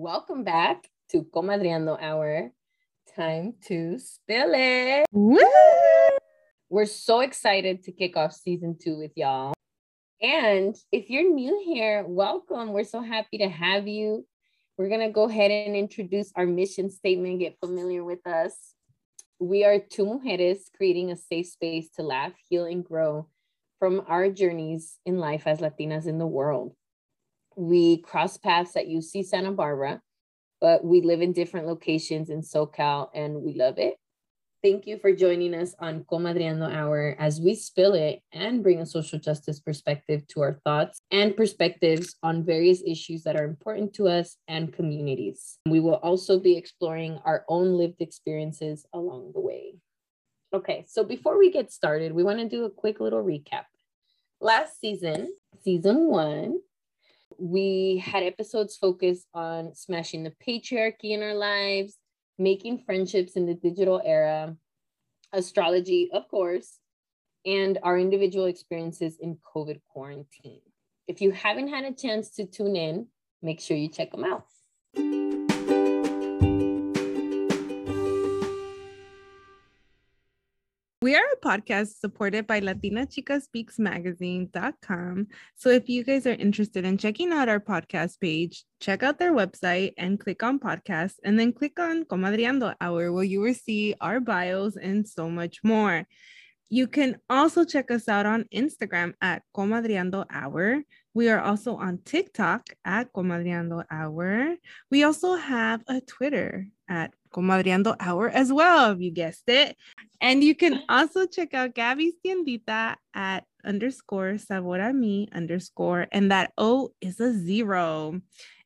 welcome back to Comadreando Hour. Time to spill it. Woo! We're so excited to kick off season two with y'all. And if you're new here, welcome. We're so happy to have you. We're going to go ahead and introduce our mission statement, get familiar with us. We are two mujeres creating a safe space to laugh, heal, and grow from our journeys in life as Latinas in the world. We cross paths at UC Santa Barbara, but we live in different locations in SoCal and we love it. Thank you for joining us on Comadreando Hour as we spill it and bring a social justice perspective to our thoughts and perspectives on various issues that are important to us and communities. We will also be exploring our own lived experiences along the way. Okay, so before we get started, we want to do a quick little recap. Last season, season one, we had episodes focused on smashing the patriarchy in our lives, making friendships in the digital era, astrology, of course, and our individual experiences in COVID quarantine. If you haven't had a chance to tune in, make sure you check them out. We are a podcast supported by LatinaChikaSpeaksMagazine.com. So if you guys are interested in checking out our podcast page, check out their website and click on podcast, and then click on Comadreando Hour, where you will see our bios and so much more. You can also check us out on Instagram at Comadreando Hour. We are also on TikTok at Comadreando Hour. We also have a Twitter at Comadreando Hour as well, if you guessed it. And you can also check out Gaby's Tiendita at underscore sabor a mi underscore, and that O is a zero.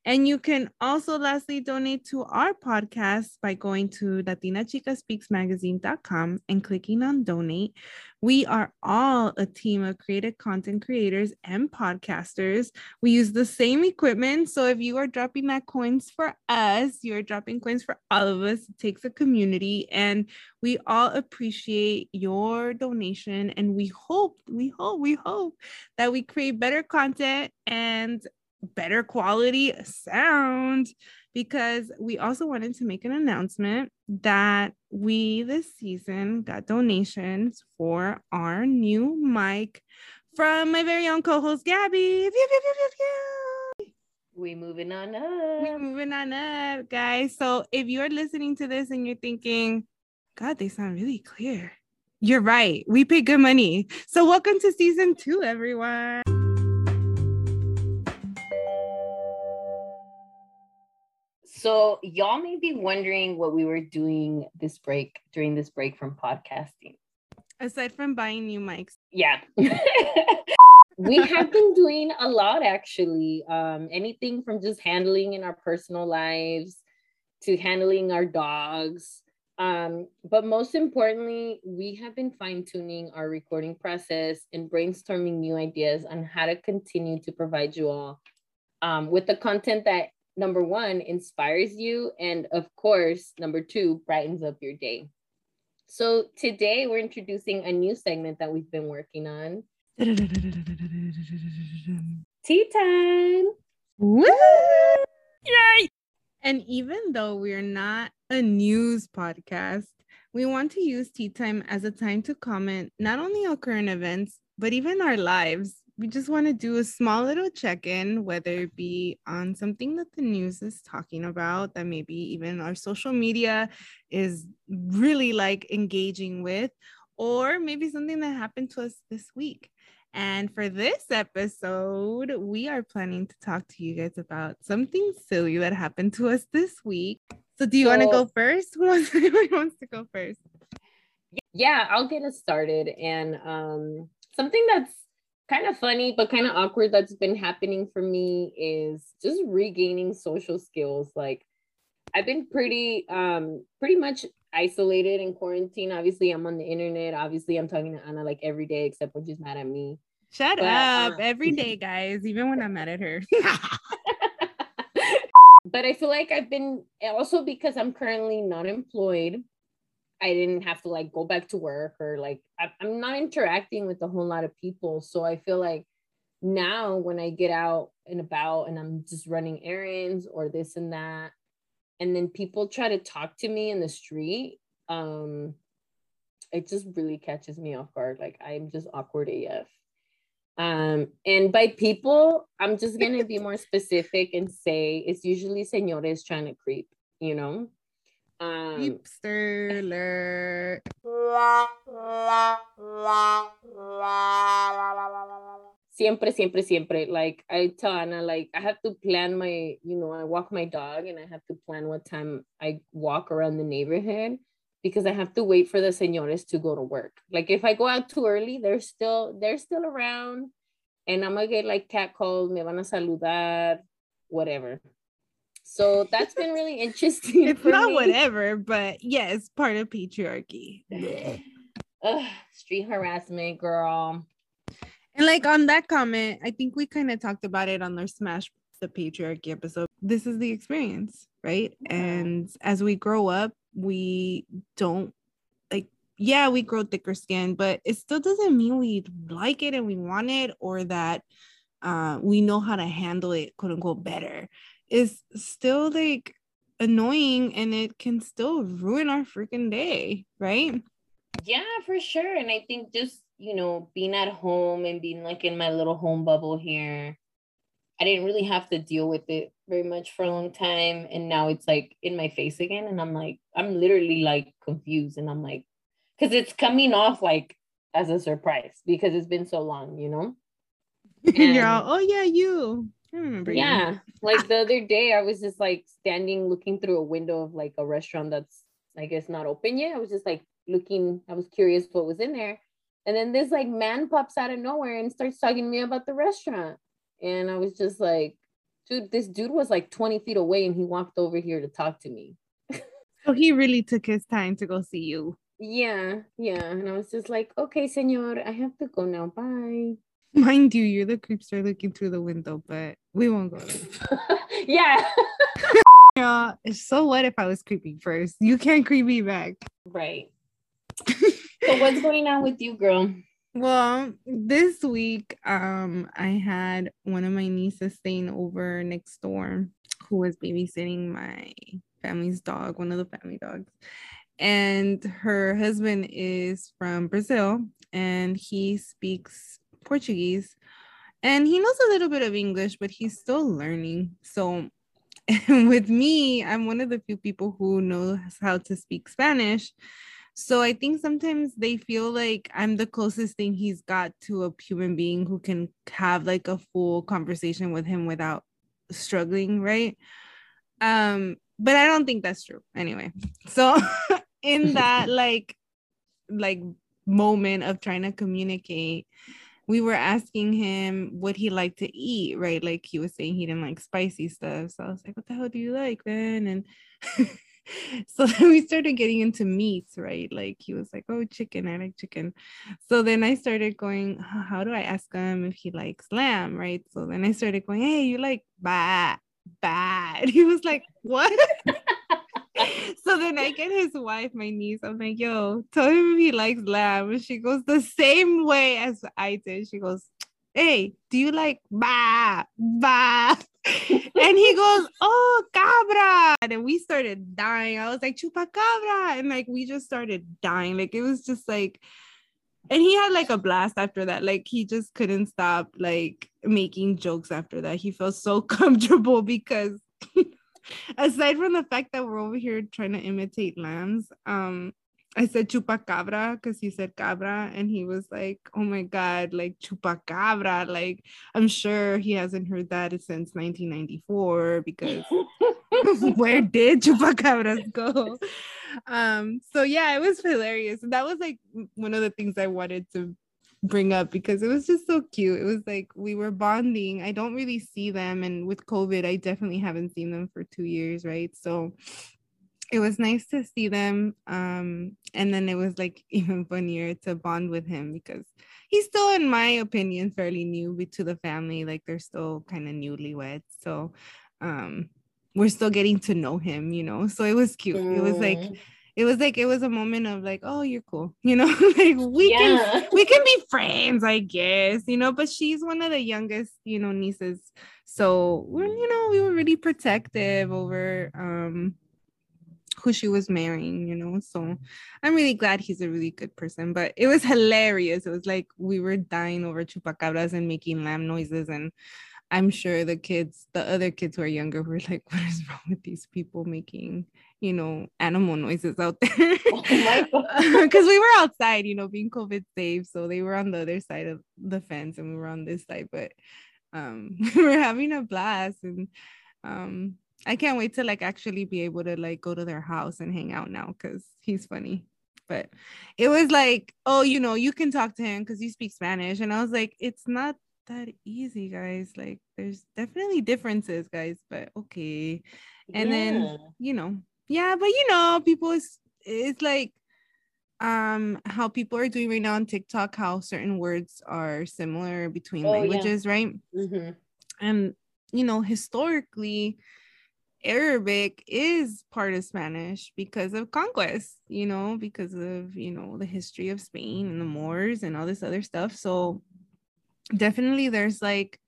And you can also lastly donate to our podcast by going to latinachikaspeaksmagazine.com and clicking on donate. We are all a team of creative content creators and podcasters. We use the same equipment. So if you are dropping that coins for us, you're dropping coins for all of us. It takes a community and we all appreciate your donation. And we hope, we hope, we hope that we create better content and better quality sound because we also wanted to make an announcement that we this season got donations for our new mic from my very own co-host Gaby. We moving on up. We moving on up, guys. So if you're listening to this and you're thinking, God, they sound really clear. You're right. We pay good money. So welcome to season two, everyone. So y'all may be wondering what we were doing this break during this break from podcasting. Aside from buying new mics. Yeah. we have been doing a lot actually. Um, anything from just handling in our personal lives to handling our dogs. Um, but most importantly, we have been fine tuning our recording process and brainstorming new ideas on how to continue to provide you all um, with the content that number one inspires you and of course number two brightens up your day so today we're introducing a new segment that we've been working on tea time Woo! Yay! and even though we're not a news podcast we want to use tea time as a time to comment not only on current events but even our lives we just want to do a small little check in, whether it be on something that the news is talking about, that maybe even our social media is really like engaging with, or maybe something that happened to us this week. And for this episode, we are planning to talk to you guys about something silly that happened to us this week. So, do you so, want to go first? Who wants, who wants to go first? Yeah, I'll get us started. And um, something that's kind of funny but kind of awkward that's been happening for me is just regaining social skills. Like i've been pretty um pretty much isolated in quarantine. Obviously i'm on the internet. Obviously i'm talking to ana like every day except when she's mad at me. Shut but, up. uh, every day guys even when i'm mad at her. But i feel like i've been also because i'm currently not employed I didn't have to like go back to work or like I'm not interacting with a whole lot of people. So I feel like now when I get out and about and I'm just running errands or this and that. And then people try to talk to me in the street. Um, it just really catches me off guard. Like I'm just awkward AF. Um, and by people, I'm just gonna be more specific and say it's usually señores trying to creep, you know. Um, Hipster alert. siempre, siempre, siempre. Like I tell Ana, like I have to plan my, you know, I walk my dog and I have to plan what time I walk around the neighborhood because I have to wait for the señores to go to work. Like if I go out too early, they're still they're still around and I'm gonna get like catcalled, me van a saludar, whatever. So that's been really interesting. it's not me. whatever, but yes, part of patriarchy. Ugh, street harassment, girl. And like on that comment, I think we kind of talked about it on our Smash the Patriarchy episode. This is the experience, right? And as we grow up, we don't like, yeah, we grow thicker skin, but it still doesn't mean we like it and we want it or that uh, we know how to handle it, quote unquote, better. Is still like annoying and it can still ruin our freaking day, right? Yeah, for sure. And I think just you know, being at home and being like in my little home bubble here, I didn't really have to deal with it very much for a long time. And now it's like in my face again. And I'm like, I'm literally like confused. And I'm like, because it's coming off like as a surprise because it's been so long, you know? And you're all, oh, yeah, you. Remember. Yeah. Like the other day, I was just like standing looking through a window of like a restaurant that's, I guess, not open yet. I was just like looking, I was curious what was in there and then this like man pops out of nowhere and starts talking to me about the restaurant. And I was just like, dude, this dude was like 20 feet away and he walked over here to talk to me. so he really took his time to go see you. Yeah, yeah. And I was just like, okay, senor, I have to go now. Bye. Mind you, you're the creepster looking through the window, but we won't go there. yeah. yeah. So what if I was creepy first? You can't creep me back. Right. So what's going on with you, girl? Well, this week, um, I had one of my nieces staying over next door who was babysitting my family's dog, one of the family dogs. And her husband is from Brazil and he speaks Portuguese and he knows a little bit of English, but he's still learning. So with me, I'm one of the few people who knows how to speak Spanish. So I think sometimes they feel like I'm the closest thing he's got to a human being who can have like a full conversation with him without struggling, right? Um, but I don't think that's true anyway. So in that like like moment of trying to communicate, we were asking him what he liked to eat, right? Like he was saying he didn't like spicy stuff. So I was like, what the hell do you like then? And so then we started getting into meats, right? Like he was like, oh, chicken, I like chicken. So then I started going, how do I ask him if he likes lamb, right? So then I started going, hey, you like bad, bad. He was like, what? then I get his wife, my niece. I'm like, yo, tell him he likes lamb. And she goes the same way as I did. She goes, hey, do you like ba ba? and he goes, oh, cabra. And we started dying. I was like, chupacabra. And like, we just started dying. Like, it was just like, and he had like a blast after that. Like, he just couldn't stop like making jokes after that. He felt so comfortable because aside from the fact that we're over here trying to imitate lambs, um, I said chupacabra because he said cabra, and he was like, "Oh my god, like chupacabra!" Like I'm sure he hasn't heard that since 1994 because where did chupacabras go? Um, so yeah, it was hilarious, and that was like one of the things I wanted to bring up because it was just so cute. It was like we were bonding. I don't really see them, and with COVID, I definitely haven't seen them for two years, right? So it was nice to see them um and then it was like even funnier to bond with him because he's still in my opinion fairly new to the family like they're still kind of newlyweds so um we're still getting to know him you know so it was cute it was like mm. It was like it was a moment of like, oh, you're cool, you know, like we Yeah. can we can be friends, I guess, you know. But she's one of the youngest, you know, nieces, so we're you know we were really protective over um who she was marrying, you know. So I'm really glad he's a really good person. But it was hilarious. It was like we were dying over chupacabras and making lamb noises and. I'm sure the kids, the other kids who are younger, were like, "What is wrong with these people making, you know, animal noises out there?" Oh. Because we were outside, you know, being COVID safe, so they were on the other side of the fence and we were on this side. But um, we were having a blast, and um, I can't wait to like actually be able to like go to their house and hang out now because he's funny. But it was like, oh, you know, you can talk to him because you speak Spanish, and I was like, it's not that easy, guys. Like, there's definitely differences, guys. But okay, and Yeah. then you know, yeah, but you know, people is it's like um how people are doing right now on TikTok, how certain words are similar between Oh, yeah. languages, right? Mhm. and you know historically arabic is part of spanish because of conquest you know because of you know the history of spain and the moors and all this other stuff so definitely there's like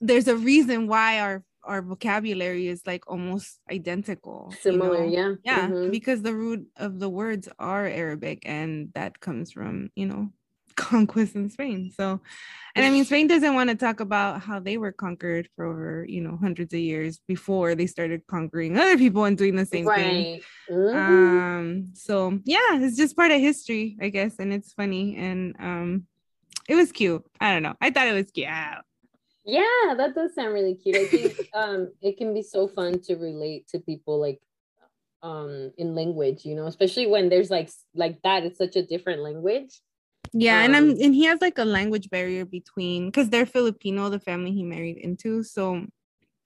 there's a reason why our our vocabulary is like almost identical you Similar, know? yeah. yeah Mhm. because the root of the words are arabic and that comes from you know conquest in spain so and i mean spain doesn't want to talk about how they were conquered for over you know hundreds of years before they started conquering other people and doing the same thing Right. Mhm. um so yeah it's just part of history i guess and it's funny and um it was cute i don't know i thought it was cute Yeah, that does sound really cute. I think um it can be so fun to relate to people like um in language, you know, especially when there's like like that. It's such a different language. Yeah, and I'm Um, and he has like a language barrier between because they're Filipino, the family he married into, so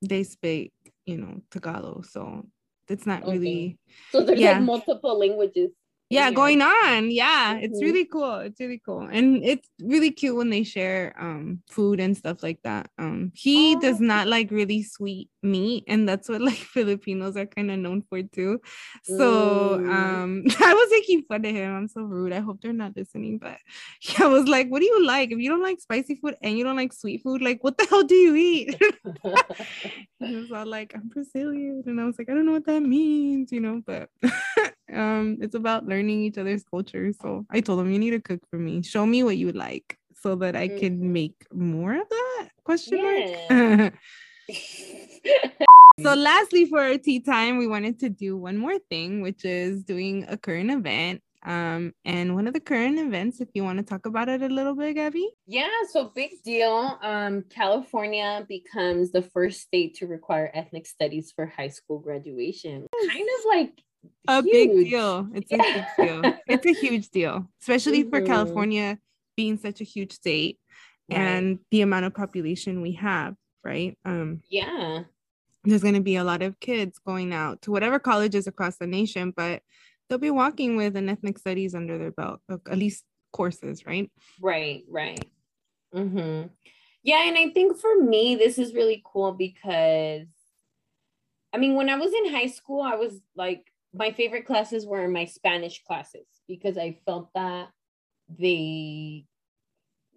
they speak, you know, Tagalog. So it's not Okay. really So there's Yeah. like multiple languages. Yeah going on. Yeah, it's Mhm. really cool. It's really cool. And it's really cute when they share um food and stuff like that. Um he does Oh. not like really sweet meat, and that's what like Filipinos are kind of known for too. So Mm. um I was making fun of him. I'm so rude. I hope they're not listening, but I was like, what do you like? If you don't like spicy food and you don't like sweet food, like what the hell do you eat? he was all like, I'm Brazilian. And I was like, I don't know what that means, you know, but um it's about learning each other's culture. So I told him you need to cook for me. Show me what you like so that I can Mhm. make more of that question Yeah. mark. so lastly for our tea time, we wanted to do one more thing, which is doing a current event. Um, and one of the current events, if you want to talk about it a little bit, Gaby. Yeah, so big deal. Um, California becomes the first state to require ethnic studies for high school graduation. Kind of like a big deal. It's a big deal. It's a huge deal, especially for Mhm. California being such a huge state Right. and the amount of population we have, right? Um, yeah, there's going to be a lot of kids going out to whatever colleges across the nation, but they'll be walking with an ethnic studies under their belt, at least courses, right? right, right. Mm-hmm. Yeah, and I think for me, this is really cool because I mean, when I was in high school, I was like, my favorite classes were my Spanish classes because I felt that they,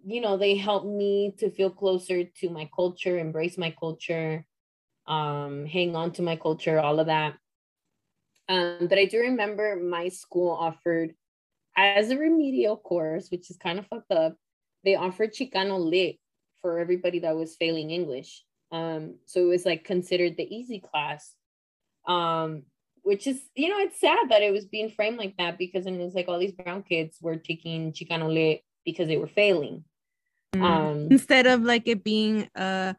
you know, they helped me to feel closer to my culture, embrace my culture, um, hang on to my culture, all of that. Um, but I do remember my school offered as a remedial course, which is kind of fucked up, they offered Chicano Lit for everybody that was failing English. Um, so it was like considered the easy class. Um, which is, you know, it's sad that it was being framed like that because then it's like all these brown kids were taking Chicano Lit because they were failing. Mm. Um, Instead of like it being a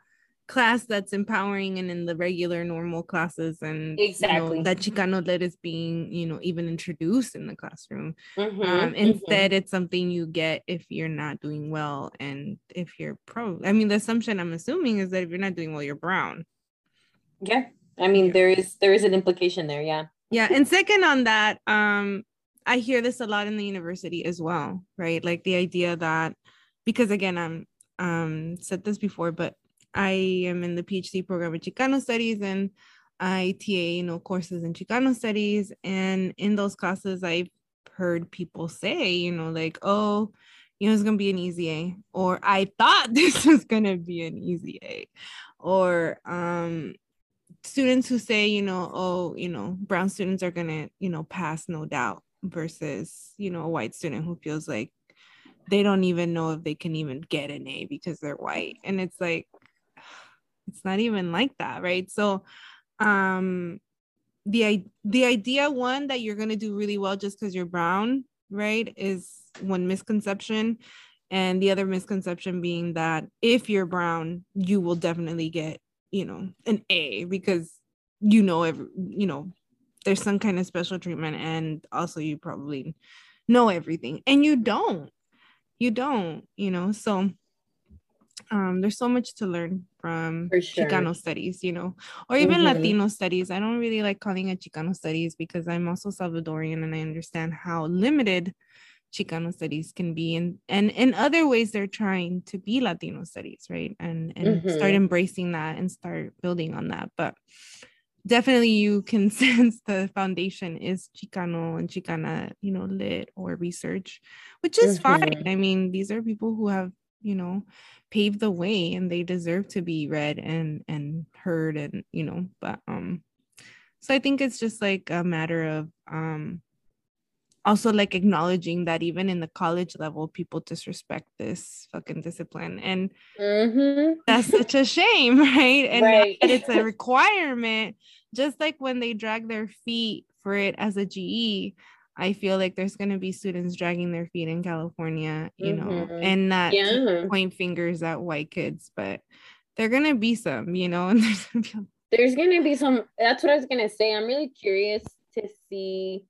class that's empowering and in the regular normal classes and you know, that Chicano lit is being, you know, even introduced in the classroom. mhm, um mhm. instead it's something you get if you're not doing well and if you're pro i mean the assumption i'm assuming is that if you're not doing well you're brown yeah, I mean, there is there is an implication there, yeah. yeah and second on that um i hear this a lot in the university as well right like the idea that because again i'm um said this before but i am in the phd program in chicano studies and I TA, you know, courses in Chicano studies. And in those classes, I've heard people say, you know, like, oh, you know, it's gonna be an easy A, or I thought this was gonna be an easy A, or um students who say, you know, oh, you know, brown students are gonna, you know, pass no doubt versus, you know, a white student who feels like they don't even know if they can even get an A because they're white. And it's like, it's not even like that, right? So um the the idea one that you're to do really well just because you're brown right is one misconception and the other misconception being that if you're brown you will definitely get you know an a because you know every you know there's some kind of special treatment and also you probably know everything and you don't you don't you know so um, there's so much to learn from sure. Chicano studies, you know, or even mm-hmm. Latino studies. I don't really like calling it Chicano studies because I'm also Salvadorian and I understand how limited Chicano studies can be, and and in other ways they're trying to be Latino studies, right? And and mm-hmm. start embracing that and start building on that. But definitely, you can sense the foundation is Chicano and Chicana, you know, lit or research, which is mm-hmm. fine. I mean, these are people who have you know paved the way and they deserve to be read and and heard and you know but um so i think it's just like a matter of um also like acknowledging that even in the college level people disrespect this fucking discipline and mm-hmm. that's such a shame right and right. it's a requirement just like when they drag their feet for it as a ge I feel like there's going to be students dragging their feet in California, you mm-hmm. know, and not yeah. point fingers at white kids, but there are going to be some, you know, and there's going to be there's going to be some that's what I was going to say. I'm really curious to see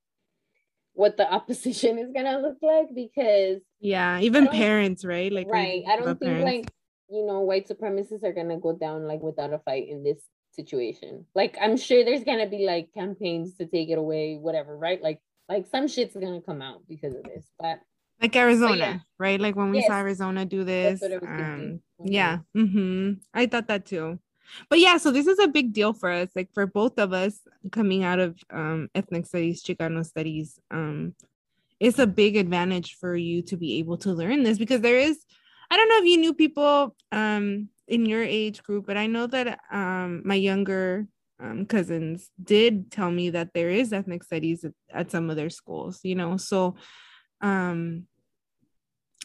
what the opposition is to look like because yeah, even parents, right? Like right. I don't think parents. like you know, white supremacists are to go down like without a fight in this situation. Like I'm sure there's to be like campaigns to take it away, whatever, right? Like like some shit's gonna come out because of this, but like Arizona, yeah. right? Like when we yes. saw Arizona do this. Um, mm-hmm. Yeah. Mm-hmm. I thought that too. But yeah, so this is a big deal for us, like for both of us coming out of um, ethnic studies, Chicano studies. Um, it's a big advantage for you to be able to learn this because there is, I don't know if you knew people um, in your age group, but I know that um, my younger um, cousins did tell me that there is ethnic studies at, at some of their schools you know so um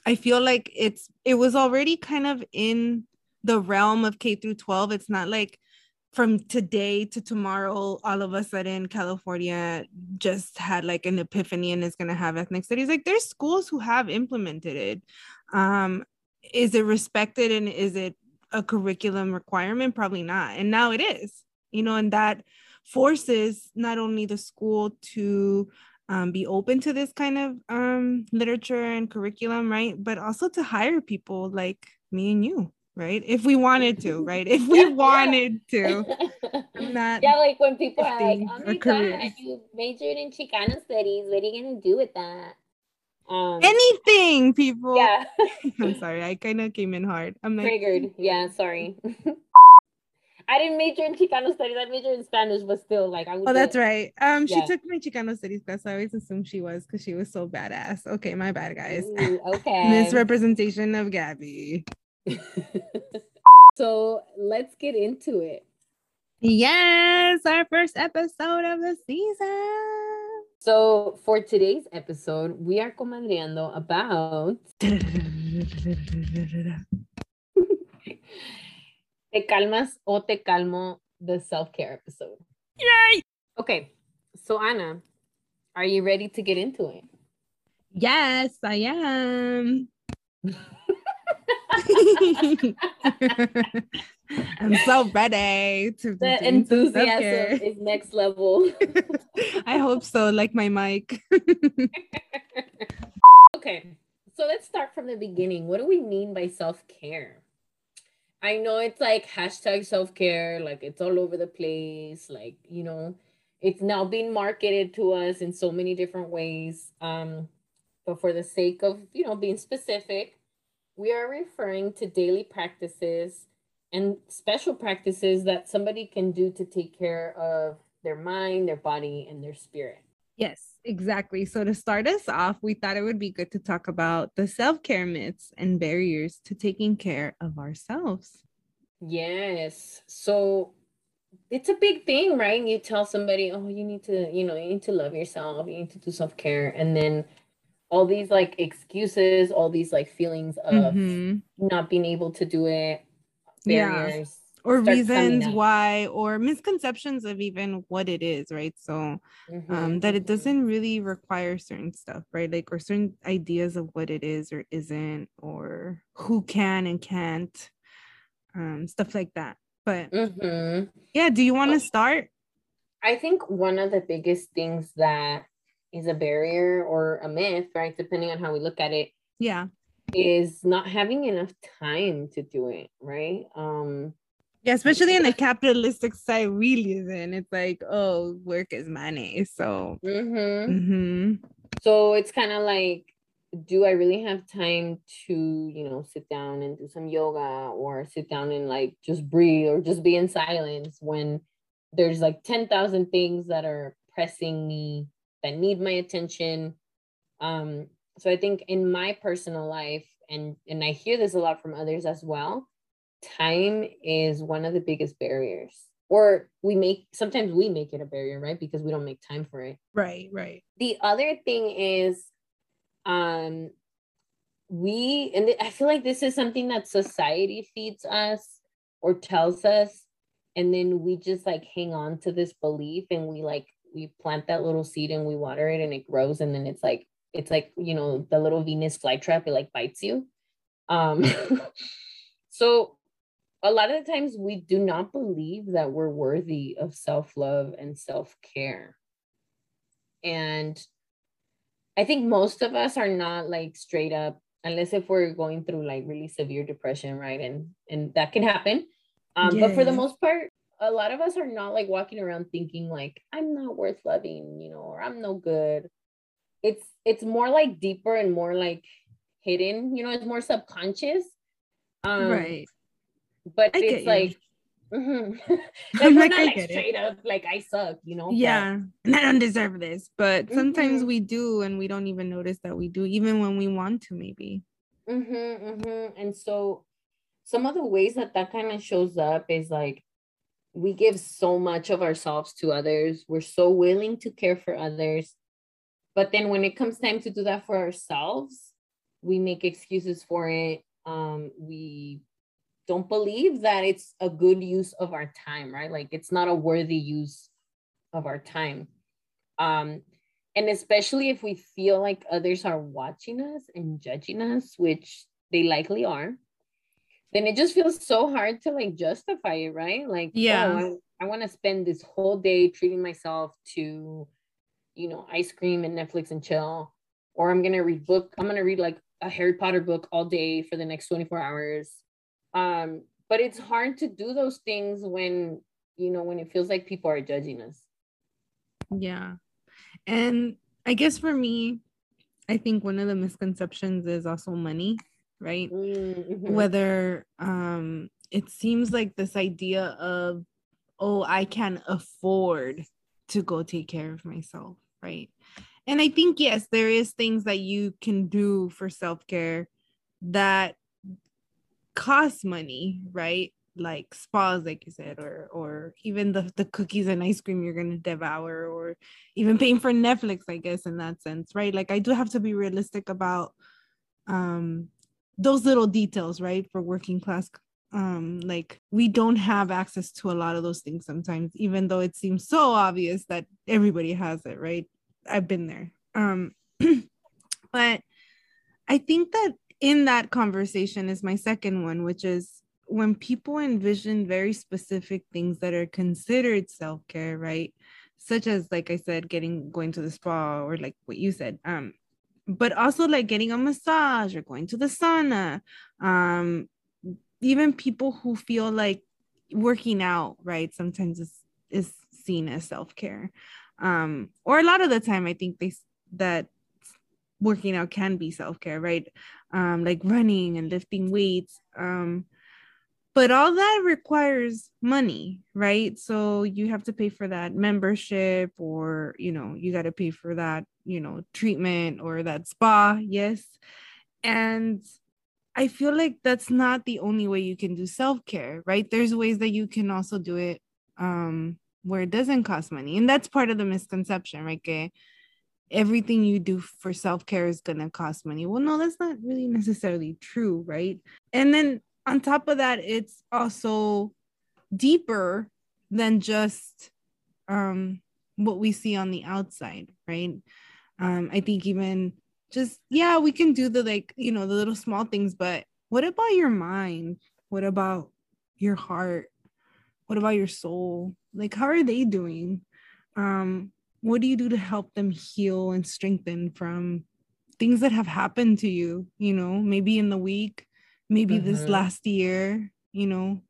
i feel like it's it was already kind of in the realm of k through 12 it's not like from today to tomorrow all of a sudden california just had like an epiphany and is going to have ethnic studies. Like there's schools who have implemented it. Um is it respected and is it a curriculum requirement? Probably not. And now it is you know, and that forces not only the school to um, be open to this kind of um, literature and curriculum, right? But also to hire people like me and you, right? If we wanted to, right? If we wanted to. Not yeah, like when people are like, oh my God, you majored in Chicano studies. What are you going to do with that? Um, Anything, people. Yeah. I'm sorry. I kind of came in hard. I'm like, triggered. Yeah, sorry. I didn't major in Chicano studies. I majored in Spanish, but still, like I would. Oh, that's right. Um, she took my Chicano studies class. So I always assumed she was because she was so badass. Okay, my bad, guys. Ooh, okay. Misrepresentation of Gaby. so let's get into it. Yes, our first episode of the season. So for today's episode, we are comadreando about Te calmas o te calmo the self-care episode. Yay! Okay. So Ana, are you ready to get into it? Yes, I am. I'm so ready to the enthusiasm is next level. I hope so, like my mic. okay, so let's start from the beginning. What do we mean by self-care? I know it's like hashtag self care, like it's all over the place. Like, you know, it's now being marketed to us in so many different ways. Um, but for the sake of, you know, being specific, we are referring to daily practices and special practices that somebody can do to take care of their mind, their body, and their spirit. Yes, exactly. So to start us off, we thought it would be good to talk about the self-care myths and barriers to taking care of ourselves. Yes. So it's a big thing, right? You tell somebody, "Oh, you need to, you know, you need to love yourself. You need to do self-care." And then all these like excuses, all these like feelings of mm-hmm. not being able to do it, barriers. Yeah or reasons why or misconceptions of even what it is right so mm-hmm, um that it mm-hmm. doesn't really require certain stuff right like or certain ideas of what it is or isn't or who can and can't um stuff like that but mm-hmm. yeah do you want to start i think one of the biggest things that is a barrier or a myth right depending on how we look at it yeah is not having enough time to do it right um yeah, especially in the capitalistic side we live in, it's like, oh, work is money. So, mm-hmm. Mm-hmm. so it's kind of like, do I really have time to, you know, sit down and do some yoga or sit down and like just breathe or just be in silence when there's like 10,000 things that are pressing me that need my attention. Um, so I think in my personal life, and and I hear this a lot from others as well, time is one of the biggest barriers. Or we make sometimes we make it a barrier right? Because we don't make time for it. Right right. The other thing is um we and i feel like this is something that society feeds us or tells us and then we just like hang on to this belief and we like we plant that little seed and we water it and it grows and then it's like it's like you know the little venus flytrap it like bites you. Um so a lot of the times we do not believe that we're worthy of self-love and self-care. And i think most of us are not like straight up unless if we're going through like really severe depression right? And and that can happen. Um but for the most part a lot of us are not like walking around thinking like i'm not worth loving you know or i'm no good it's it's more like deeper and more like hidden you know it's more subconscious um, right but I it's like mm-hmm. like we're like, not like straight it. up like I suck, you know. Yeah, but... and I don't deserve this, but sometimes mm-hmm. we do, and we don't even notice that we do, even when we want to, maybe. Mm-hmm, mm-hmm. And so, some of the ways that that kind of shows up is like we give so much of ourselves to others. We're so willing to care for others, but then when it comes time to do that for ourselves, we make excuses for it. Um, we don't believe that it's a good use of our time, right? Like it's not a worthy use of our time. Um, and especially if we feel like others are watching us and judging us, which they likely are, then it just feels so hard to like justify it, right? Like, yeah, oh, I, I want to spend this whole day treating myself to, you know, ice cream and Netflix and chill, or I'm gonna read book. I'm gonna read like a Harry Potter book all day for the next 24 hours um but it's hard to do those things when you know when it feels like people are judging us yeah and i guess for me i think one of the misconceptions is also money right mm-hmm. whether um it seems like this idea of oh i can afford to go take care of myself right and i think yes there is things that you can do for self-care that cost money, right? Like spas, like you said, or or even the, the cookies and ice cream you're gonna devour, or even paying for Netflix, I guess, in that sense, right? Like I do have to be realistic about um those little details, right? For working class um like we don't have access to a lot of those things sometimes even though it seems so obvious that everybody has it right i've been there um but i think that in that conversation is my second one, which is when people envision very specific things that are considered self-care, right? Such as, like I said, getting going to the spa or like what you said, um, but also like getting a massage or going to the sauna. Um, even people who feel like working out, right? Sometimes is is seen as self-care. Um, or a lot of the time I think they that working out can be self-care, right? um, like running and lifting weights. Um, but all that requires money right so you have to pay for that membership or you know you got to pay for that you know treatment or that spa yes. And i feel like that's not the only way you can do self-care right? There's ways that you can also do it um where it doesn't cost money. And that's part of the misconception right? Que everything you do for self-care is going to cost money. Well no that's not really necessarily true right? And then on top of that, it's also deeper than just um, what we see on the outside, right? Um, I think even just, yeah, we can do the like, you know, the little small things, but what about your mind? What about your heart? What about your soul? Like, how are they doing? Um, what do you do to help them heal and strengthen from things that have happened to you, you know, maybe in the week, maybe this Mm-hmm. last year, you know.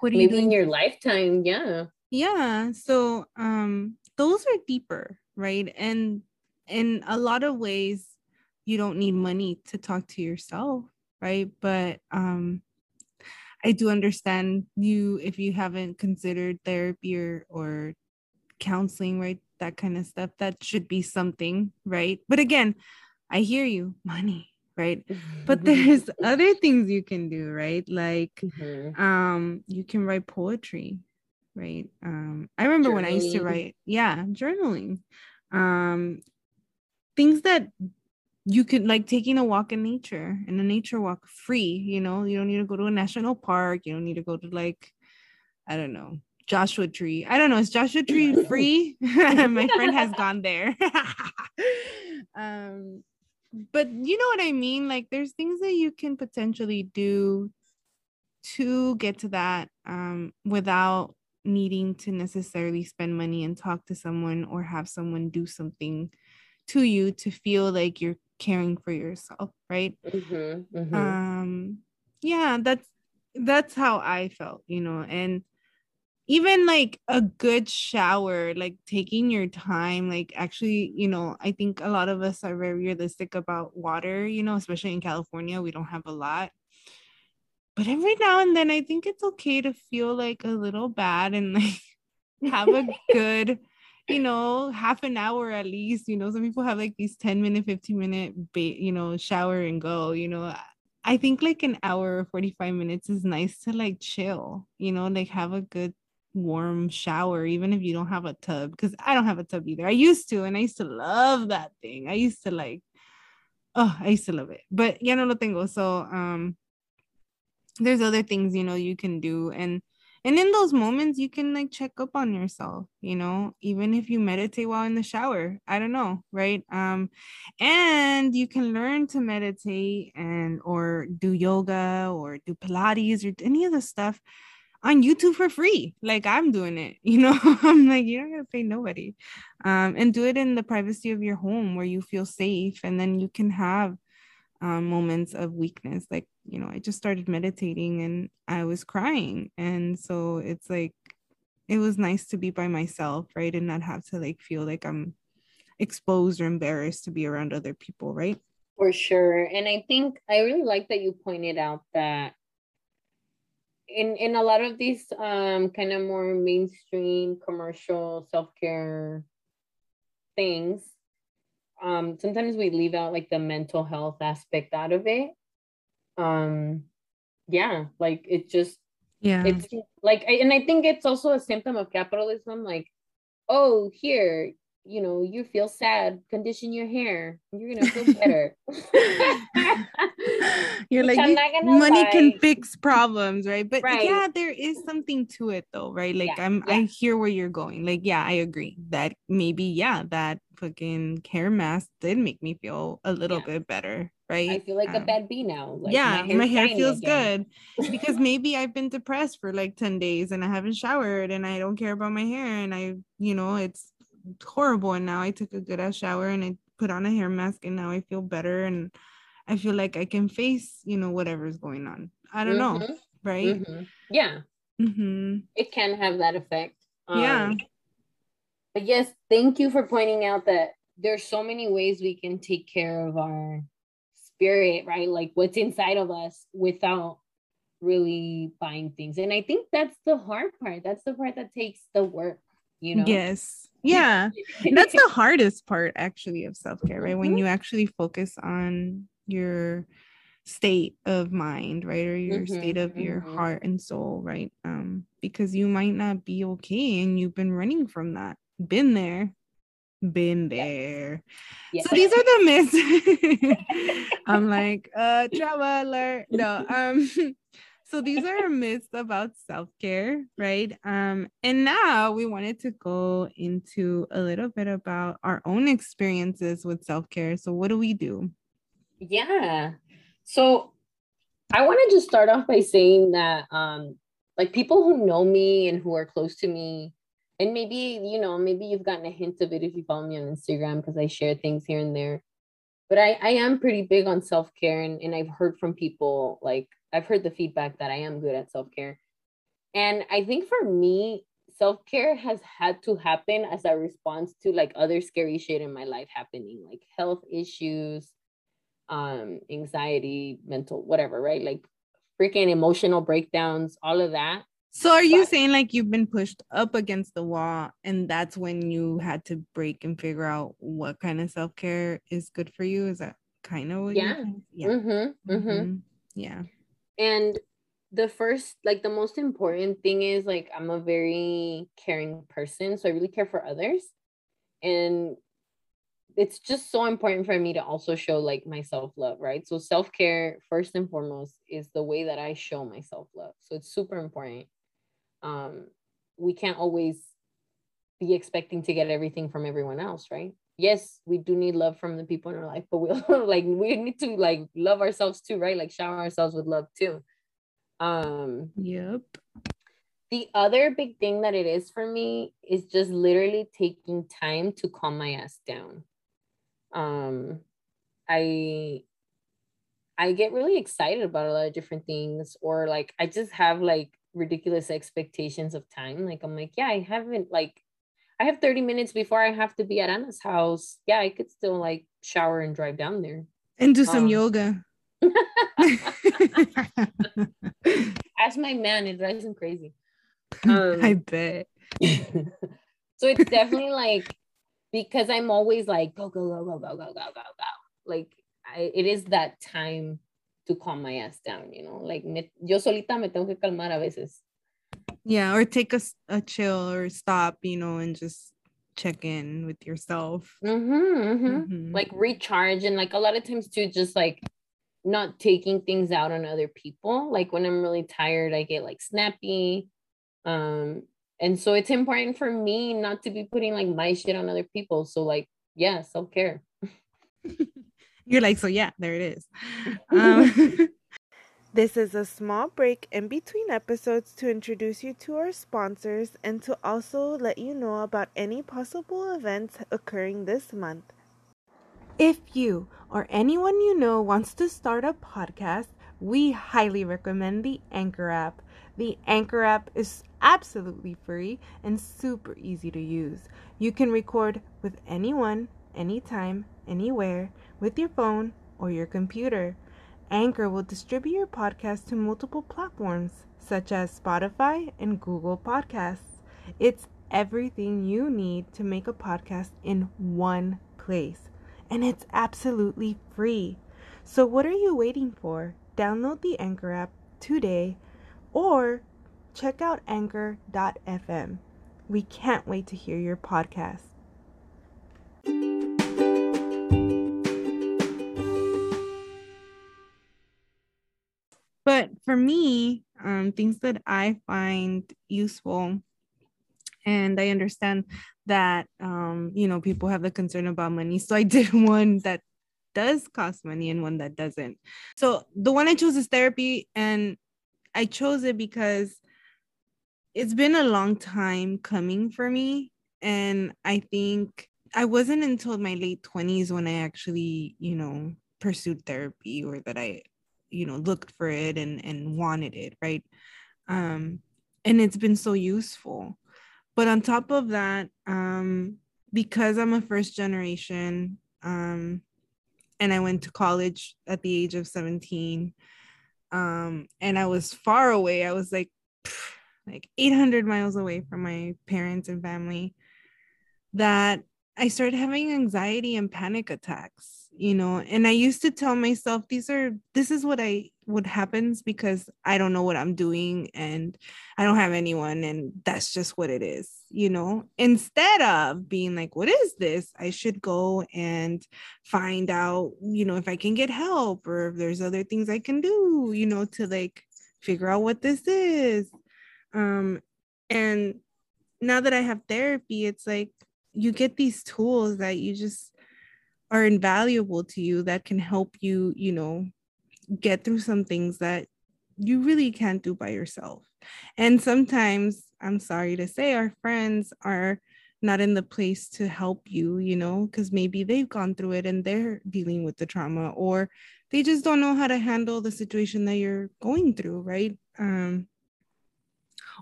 What you Maybe doing? in your lifetime, yeah. yeah. So um those are deeper, right? And in a lot of ways, you don't need money to talk to yourself, right? But um I do understand you if you haven't considered therapy or, or counseling, right? That kind of stuff. That should be something, right? But again, I hear you, money, right? But there's other things you can do, right? Like Mhm. um you can write poetry right um i remember when i used to write yeah journaling um things that you could like taking a walk in nature and a nature walk free you know? You don't need to go to a national park. You don't need to go to like i don't know joshua tree. I don't know. Is joshua tree free? My friend has gone there. Um but you know what i mean? Like there's things that you can potentially do to get to that um, without needing to necessarily spend money and talk to someone or have someone do something to you to feel like you're caring for yourself right Mhm, mhm. um yeah that's that's how i felt you know and even like a good shower like taking your time like actually you know i think a lot of us are very realistic about water you know especially in california we don't have a lot but every now and then i think it's okay to feel like a little bad and like have a good you know half an hour at least you know some people have like these 10 minute 15 minute ba- you know shower and go you know i think like an hour or 45 minutes is nice to like chill you know like have a good warm shower even if you don't have a tub because i don't have a tub either. I used to and i used to love that thing. I used to like oh i used to love it but ya no lo tengo. So um there's other things you know you can do and and in those moments you can like check up on yourself you know even if you meditate while in the shower i don't know right? Um and you can learn to meditate and or do yoga or do pilates or any of the stuff on youtube for free like i'm doing it you know? I'm like you're not gonna pay nobody. Um and do it in the privacy of your home where you feel safe and then you can have um, moments of weakness. Like, you know, I just started meditating and I was crying. And so it's like, it was nice to be by myself, right? And not have to like feel like I'm exposed or embarrassed to be around other people, right? For sure. And I think I really like that you pointed out that in in a lot of these um kind of more mainstream commercial self-care things, um sometimes we leave out like the mental health aspect out of it. Um yeah, like it just Yeah. it's like I- and I think it's also a symptom of capitalism like oh here you know you feel sad condition your hair you're gonna feel better You're like, I'm you- not gonna money can fix problems, right? But Right. yeah, there is something to it though, right? Like Yeah, I'm yeah. I hear where you're going. Like, yeah, I agree that maybe, yeah, that fucking hair mask did make me feel a little Yeah. bit better, right? I feel like a Um, bad bee now like yeah, my, hair's hair feels again. good because maybe I've been depressed for like 10 days and I haven't showered and I don't care about my hair and I, you know, it's horrible. And now I took a good ass shower and I put on a hair mask and now I feel better and I feel like I can face, you know, whatever's going on. I don't know, Mhm, right? mhm. yeah hmm it can have that effect Yeah. But yes thank you for pointing out that there's so many ways we can take care of our spirit right like what's inside of us without really buying things. And I think that's the hard part. That's the part that takes the work, you know? Yes. Yeah. that's the hardest part actually of self-care, right? When mm-hmm. you actually focus on your state of mind, right? Or your mm-hmm, state of your mm-hmm. heart and soul, right? Um, because you might not be okay and you've been running from that. Been there, been there. Yeah. So these are the myths. I'm like, uh, traveler. No, um, so these are myths about self-care, right? Um, and now we wanted to go into a little bit about our own experiences with self-care. So what do we do? Yeah. So I want to just start off by saying that um like people who know me and who are close to me and maybe you know maybe you've gotten a hint of it if you follow me on instagram because i share things here and there. But i i am pretty big on self-care and, and i've heard from people like i've heard the feedback that i am good at self-care. And i think for me self-care has had to happen as a response to like other scary shit in my life happening like health issues um anxiety mental whatever right? Like freaking emotional breakdowns all of that so are you but, saying like you've been pushed up against the wall and that's when you had to break and figure out what kind of self-care is good for you? Is that kind of what yeah. Yeah. Mm-hmm, mm-hmm. Mm-hmm. Yeah. And the first like the most important thing is like I'm a very caring person. So I really care for others. And it's just so important for me to also show like my self-love, right? So self-care first and foremost is the way that I show my self-love. So it's super important um, we can't always be expecting to get everything from everyone else, right? Yes, we do need love from the people in our life, but we like we need to like love ourselves too, right? Like shower ourselves with love too. Um, yep. The other big thing that it is for me is just literally taking time to calm my ass down. Um, I I get really excited about a lot of different things, or like I just have like ridiculous expectations of time. Like I'm like, yeah, I haven't like I have 30 minutes before I have to be at Ana's house. Yeah, I could still like shower and drive down there. And do some um, yoga. Ask my man, it drives him crazy. Um, I bet. so it's definitely like because I'm always like go go go go go go go go go. Like I, it is that time to calm my ass down, you know, like me, yo solita me tengo que calmar a veces. Yeah, or take a, a chill or stop, you know, and just check in with yourself. Mm-hmm, mm-hmm. Mm-hmm. Like recharge and like a lot of times too, just like not taking things out on other people. Like when I'm really tired, I get like snappy. Um, and so it's important for me not to be putting like my shit on other people. So like, yeah, self-care. You're like, so yeah, there it is. Um, this is a small break in between episodes to introduce you to our sponsors and to also let you know about any possible events occurring this month. If you or anyone you know wants to start a podcast, we highly recommend the Anchor app. The Anchor app is absolutely free and super easy to use. You can record with anyone, anytime, anywhere with your phone or your computer. Anchor will distribute your podcast to multiple platforms such as Spotify and Google Podcasts. It's everything you need to make a podcast in one place, and it's absolutely free. So, what are you waiting for? Download the Anchor app today or check out anchor.fm. We can't wait to hear your podcast. For me, um, things that I find useful, and I understand that um, you know people have the concern about money, so I did one that does cost money and one that doesn't. So the one I chose is therapy, and I chose it because it's been a long time coming for me, and I think I wasn't until my late 20s when I actually, you know, pursued therapy or that I you know looked for it and and wanted it right? Um and it's been so useful. But on top of that um because i'm a first generation um and i went to college at the age of 17 um and i was far away i was like like 800 miles away from my parents and family that i started having anxiety and panic attacks you know and i used to tell myself these are this is what i what happens because i don't know what i'm doing and i don't have anyone and that's just what it is you know? Instead of being like what is this? I should go and find out you know if i can get help or if there's other things i can do you know to like figure out what this is. Um and now that i have therapy it's like you get these tools that you just are invaluable to you that can help you you know get through some things that you really can't do by yourself. And sometimes i'm sorry to say our friends are not in the place to help you you know because maybe they've gone through it and they're dealing with the trauma or they just don't know how to handle the situation that you're going through right? Um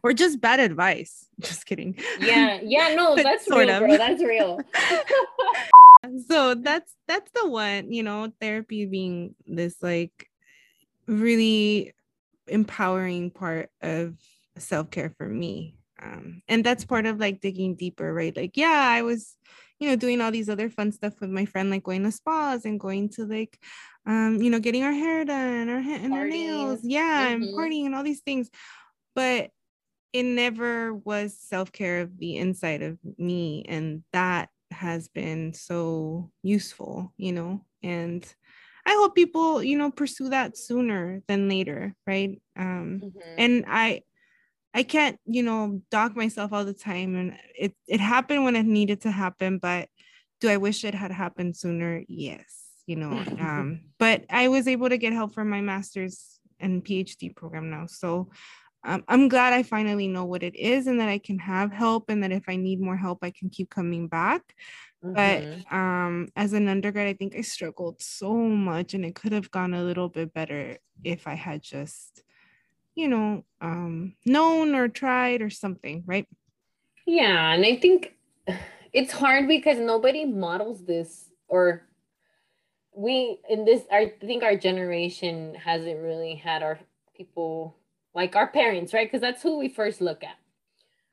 or just bad advice. Just kidding. Yeah, yeah, no, that's sort real, of. Bro. That's real. so that's that's the one, you know, therapy being this like really empowering part of self-care for me. Um, and that's part of like digging deeper, right? Like, yeah, I was, you know, doing all these other fun stuff with my friend, like going to spas and going to like um, you know, getting our hair done, our, and our nails, yeah, mm-hmm. and partying and all these things. But it never was self-care of the inside of me and that has been so useful you know and i hope people you know pursue that sooner than later right um mm-hmm. and i i can't you know dock myself all the time and it it happened when it needed to happen but do i wish it had happened sooner yes you know um but i was able to get help from my master's and phd program now so um, I'm glad I finally know what it is and that I can have help and that if I need more help, I can keep coming back. Mm-hmm. But um, as an undergrad, I think I struggled so much and it could have gone a little bit better if I had just, you know, um, known or tried or something, right? Yeah. And I think it's hard because nobody models this or we in this I think our generation hasn't really had our people like our parents, right? Because that's who we first look at.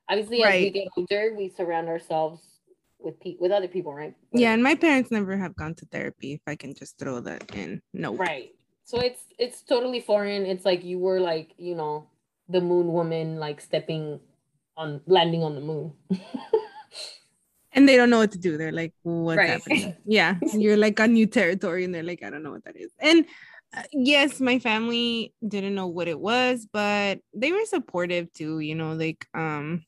Obviously, right. as we get older, we surround ourselves with pe- with other people, right? But, yeah, and my parents never have gone to therapy. If I can just throw that in, no. Right. So it's it's totally foreign. It's like you were like you know the moon woman, like stepping on landing on the moon. and they don't know what to do. They're like, what's right. happening? Yeah, you're like on new territory, and they're like, I don't know what that is. And yes, my family didn't know what it was, but they were supportive too, you know, like um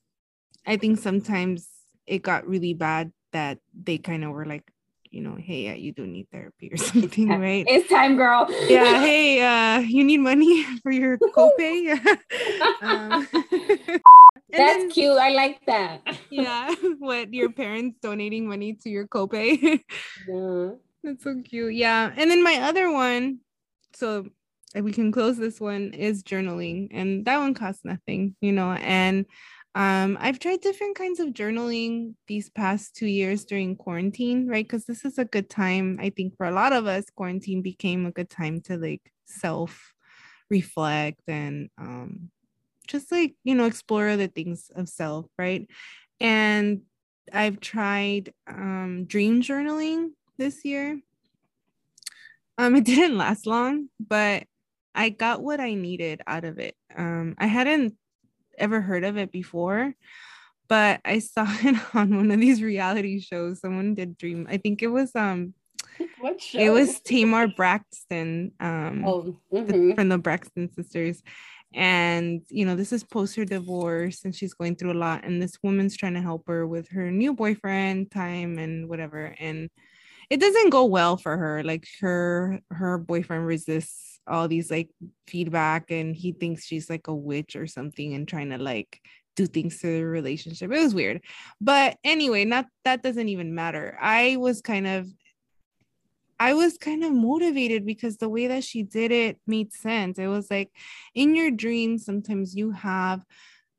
I think sometimes it got really bad that they kind of were like, you know, hey, yeah, you do need therapy or something, right? It's time, girl. yeah, hey, uh, you need money for your copay. um, That's then, cute. I like that. yeah, what your parents donating money to your copay? yeah. That's so cute. Yeah, and then my other one so we can close this one is journaling and that one costs nothing you know and um, I've tried different kinds of journaling these past two years during quarantine, right? Because this is a good time. I think for a lot of us, quarantine became a good time to like self reflect and um, just like, you know, explore the things of self, right? And I've tried um, dream journaling this year. Um, it didn't last long, but I got what I needed out of it. Um, I hadn't ever heard of it before, but I saw it on one of these reality shows. Someone did dream. I think it was um what show? It was Tamar Braxton, um, oh, mm-hmm. the, from the Braxton sisters. And you know, this is post her divorce, and she's going through a lot. And this woman's trying to help her with her new boyfriend time and whatever. And it doesn't go well for her like her her boyfriend resists all these like feedback and he thinks she's like a witch or something and trying to like do things to the relationship it was weird but anyway not that doesn't even matter i was kind of I was kind of motivated because the way that she did it made sense. It was like in your dreams, sometimes you have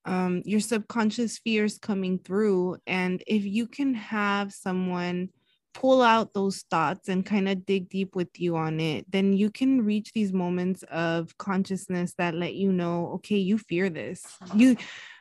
um, your subconscious fears coming through. And if you can have someone pull out those thoughts and kind of dig deep with you on it, then you can reach these moments of consciousness that let you know, okay, you fear this. You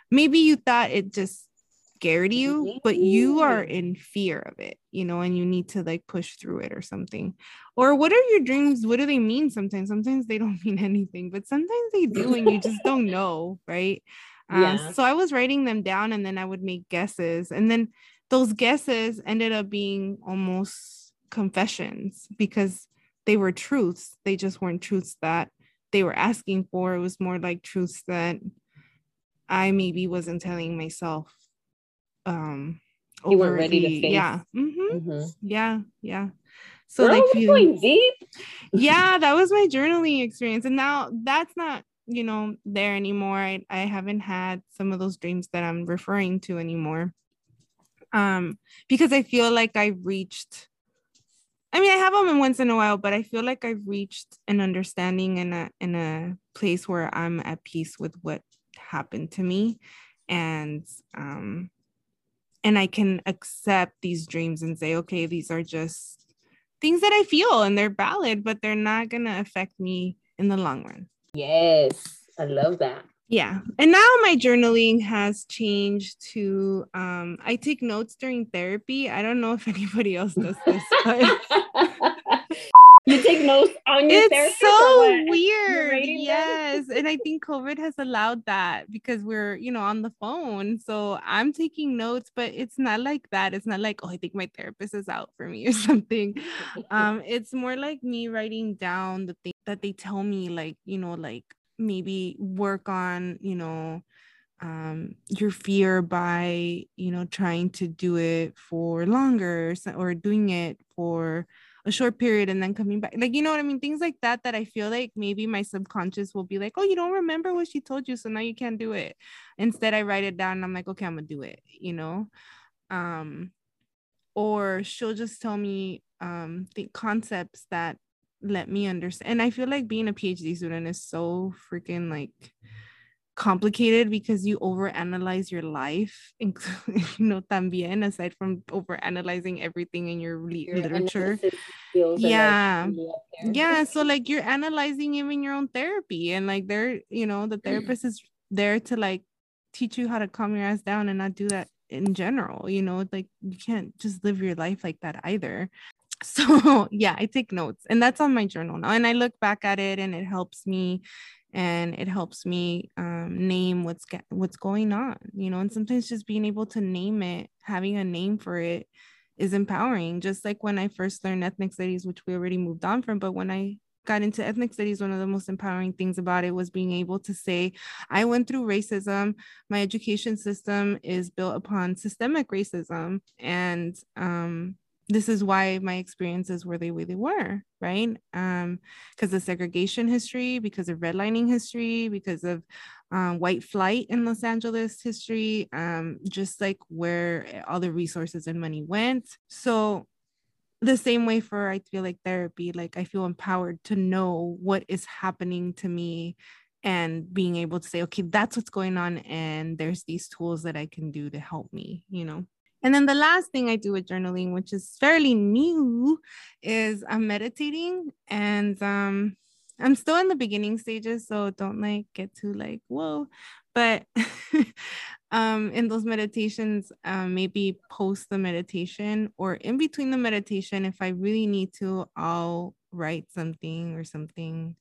maybe you thought it just scared you, but you are in fear of it, you know, and you need to like push through it or something. Or what are your dreams? What do they mean sometimes? Sometimes they don't mean anything, but sometimes they do, and you just don't know, right? Uh, yeah. so I was writing them down and then I would make guesses. And then those guesses ended up being almost confessions because they were truths. They just weren't truths that they were asking for. It was more like truths that I maybe wasn't telling myself um you weren't ready the, to face. Yeah. Mm-hmm. Mm-hmm. Yeah. Yeah. So Girl, like feeling deep. yeah, that was my journaling experience. And now that's not, you know, there anymore. I, I haven't had some of those dreams that I'm referring to anymore. Um, because I feel like I've reached I mean, I have them once in a while, but I feel like I've reached an understanding in a in a place where I'm at peace with what happened to me, and um, and I can accept these dreams and say, okay, these are just things that I feel and they're valid, but they're not going to affect me in the long run. Yes, I love that. Yeah. And now my journaling has changed to um I take notes during therapy. I don't know if anybody else does this, but you take notes on your it's so weird. yes. And i think covid has allowed that because we're you know on the phone. So i'm taking notes but it's not like that. It's not like oh i think my therapist is out for me or something. Um it's more like me writing down the thing that they tell me like you know like maybe work on you know um your fear by you know trying to do it for longer or doing it for a short period and then coming back like you know what i mean? Things like that that i feel like maybe my subconscious will be like oh you don't remember what she told you so now you can't do it. Instead i write it down and i'm like okay i'm gonna do it you know? Um or she'll just tell me um the concepts that let me understand and i feel like being a phd student is so freaking like complicated because you overanalyze your life, you know, también aside from overanalyzing everything in your, your literature. Yeah. Like yeah. So like you're analyzing even your own therapy and like they're, you know, the therapist is there to like teach you how to calm your ass down and not do that in general, you know, like you can't just live your life like that either. So yeah, I take notes and that's on my journal now. And I look back at it and it helps me and it helps me um, name what's get, what's going on you know and sometimes just being able to name it having a name for it is empowering just like when i first learned ethnic studies which we already moved on from but when i got into ethnic studies one of the most empowering things about it was being able to say i went through racism my education system is built upon systemic racism and um, this is why my experiences were the way they were, right? Um, because of segregation history, because of redlining history, because of um, white flight in Los Angeles history, um, just like where all the resources and money went. So the same way for I feel like therapy, like I feel empowered to know what is happening to me and being able to say, okay, that's what's going on. And there's these tools that I can do to help me, you know? And then the last thing I do with journaling, which is fairly new, is I'm meditating and um I'm still in the beginning stages, so don't like get too like whoa. But um in those meditations, um, maybe post the meditation or in between the meditation, if I really need to, I'll write something or something.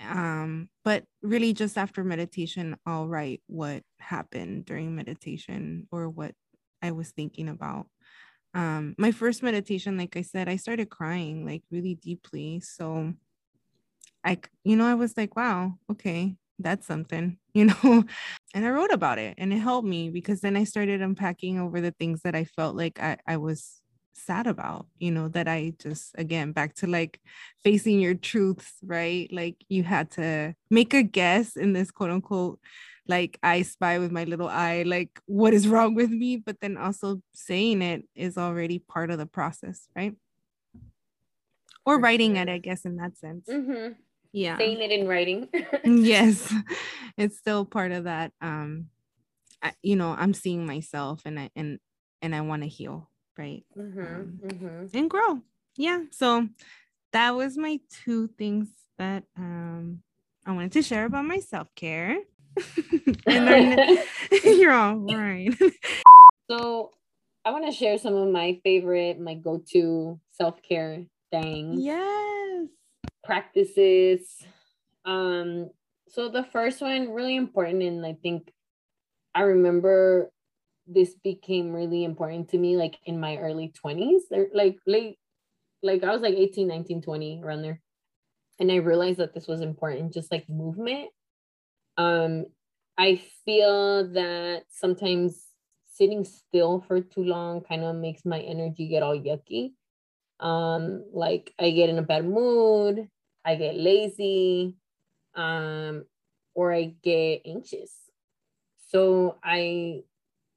Um, but really just after meditation, I'll write what happened during meditation or what I was thinking about. Um, my first meditation, like I said, I started crying like really deeply. So I, you know, I was like, wow, okay, that's something, you know. and I wrote about it and it helped me because then I started unpacking over the things that I felt like I, I was sad about, you know, that I just, again, back to like facing your truths, right? Like you had to make a guess in this quote unquote like I spy with my little eye, like what is wrong with me, but then also saying it is already part of the process, right? Or writing it, I guess, in that sense. Mm-hmm. Yeah. Saying it in writing. yes. It's still part of that. Um, I, you know, I'm seeing myself and I and and I want to heal. right? Mm-hmm, Um, mm-hmm. and grow. Yeah. So that was my two things that um I wanted to share about my self-care. and then you're all right. So I want to share some of my favorite, my go-to self-care things, yes. practices. Um, so the first one, really important, and I think I remember this became really important to me like in my early 20s. Like late, like I was like 18, 19, 20 around there. And I realized that this was important, just like movement. Um, I feel that sometimes sitting still for too long kind of makes my energy get all yucky. Um, like I get in a bad mood, I get lazy, um, or I get anxious. So I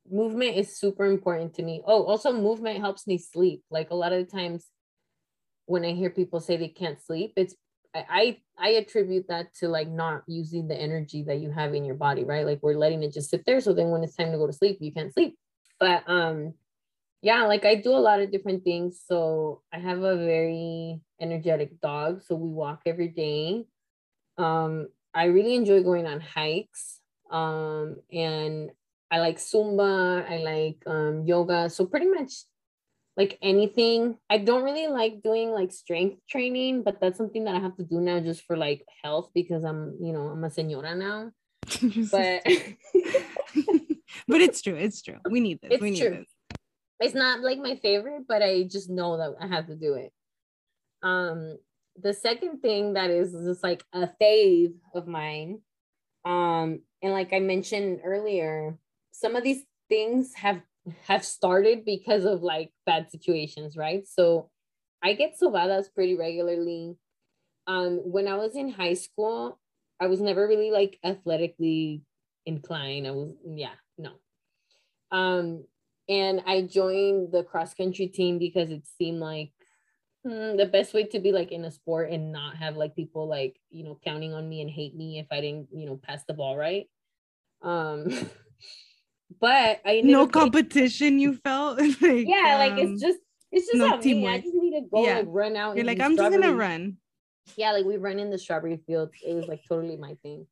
movement is super important to me. Oh, also movement helps me sleep. Like a lot of the times when I hear people say they can't sleep, it's I I, attribute that to like not using the energy that you have in your body, right? Like we're letting it just sit there. So then when it's time to go to sleep, you can't sleep. But um yeah, like I do a lot of different things. So I have a very energetic dog. So we walk every day. Um, I really enjoy going on hikes. Um, and I like Zumba, I like um, yoga. So pretty much like anything. I don't really like doing like strength training, but that's something that I have to do now just for like health because I'm, you know, I'm a señora now. But but it's true. It's true. We need this. It's we need true. this. it's not like my favorite, but I just know that I have to do it. Um, the second thing that is just like a fave of mine, um, and like I mentioned earlier, some of these things have have started because of like bad situations, right? So I get sobadas pretty regularly. Um, when I was in high school, I was never really like athletically inclined. I was, yeah, no. Um, and I joined the cross country team because it seemed like hmm, the best way to be like in a sport and not have like people like you know counting on me and hate me if I didn't you know pass the ball right. Um, but I No competition you felt? like, yeah, like um, it's just it's just no not me. I teamwork. just need to go Yeah. like run out. you're like, I'm just gonna run. yeah, like we run in the strawberry fields. It was like totally my thing.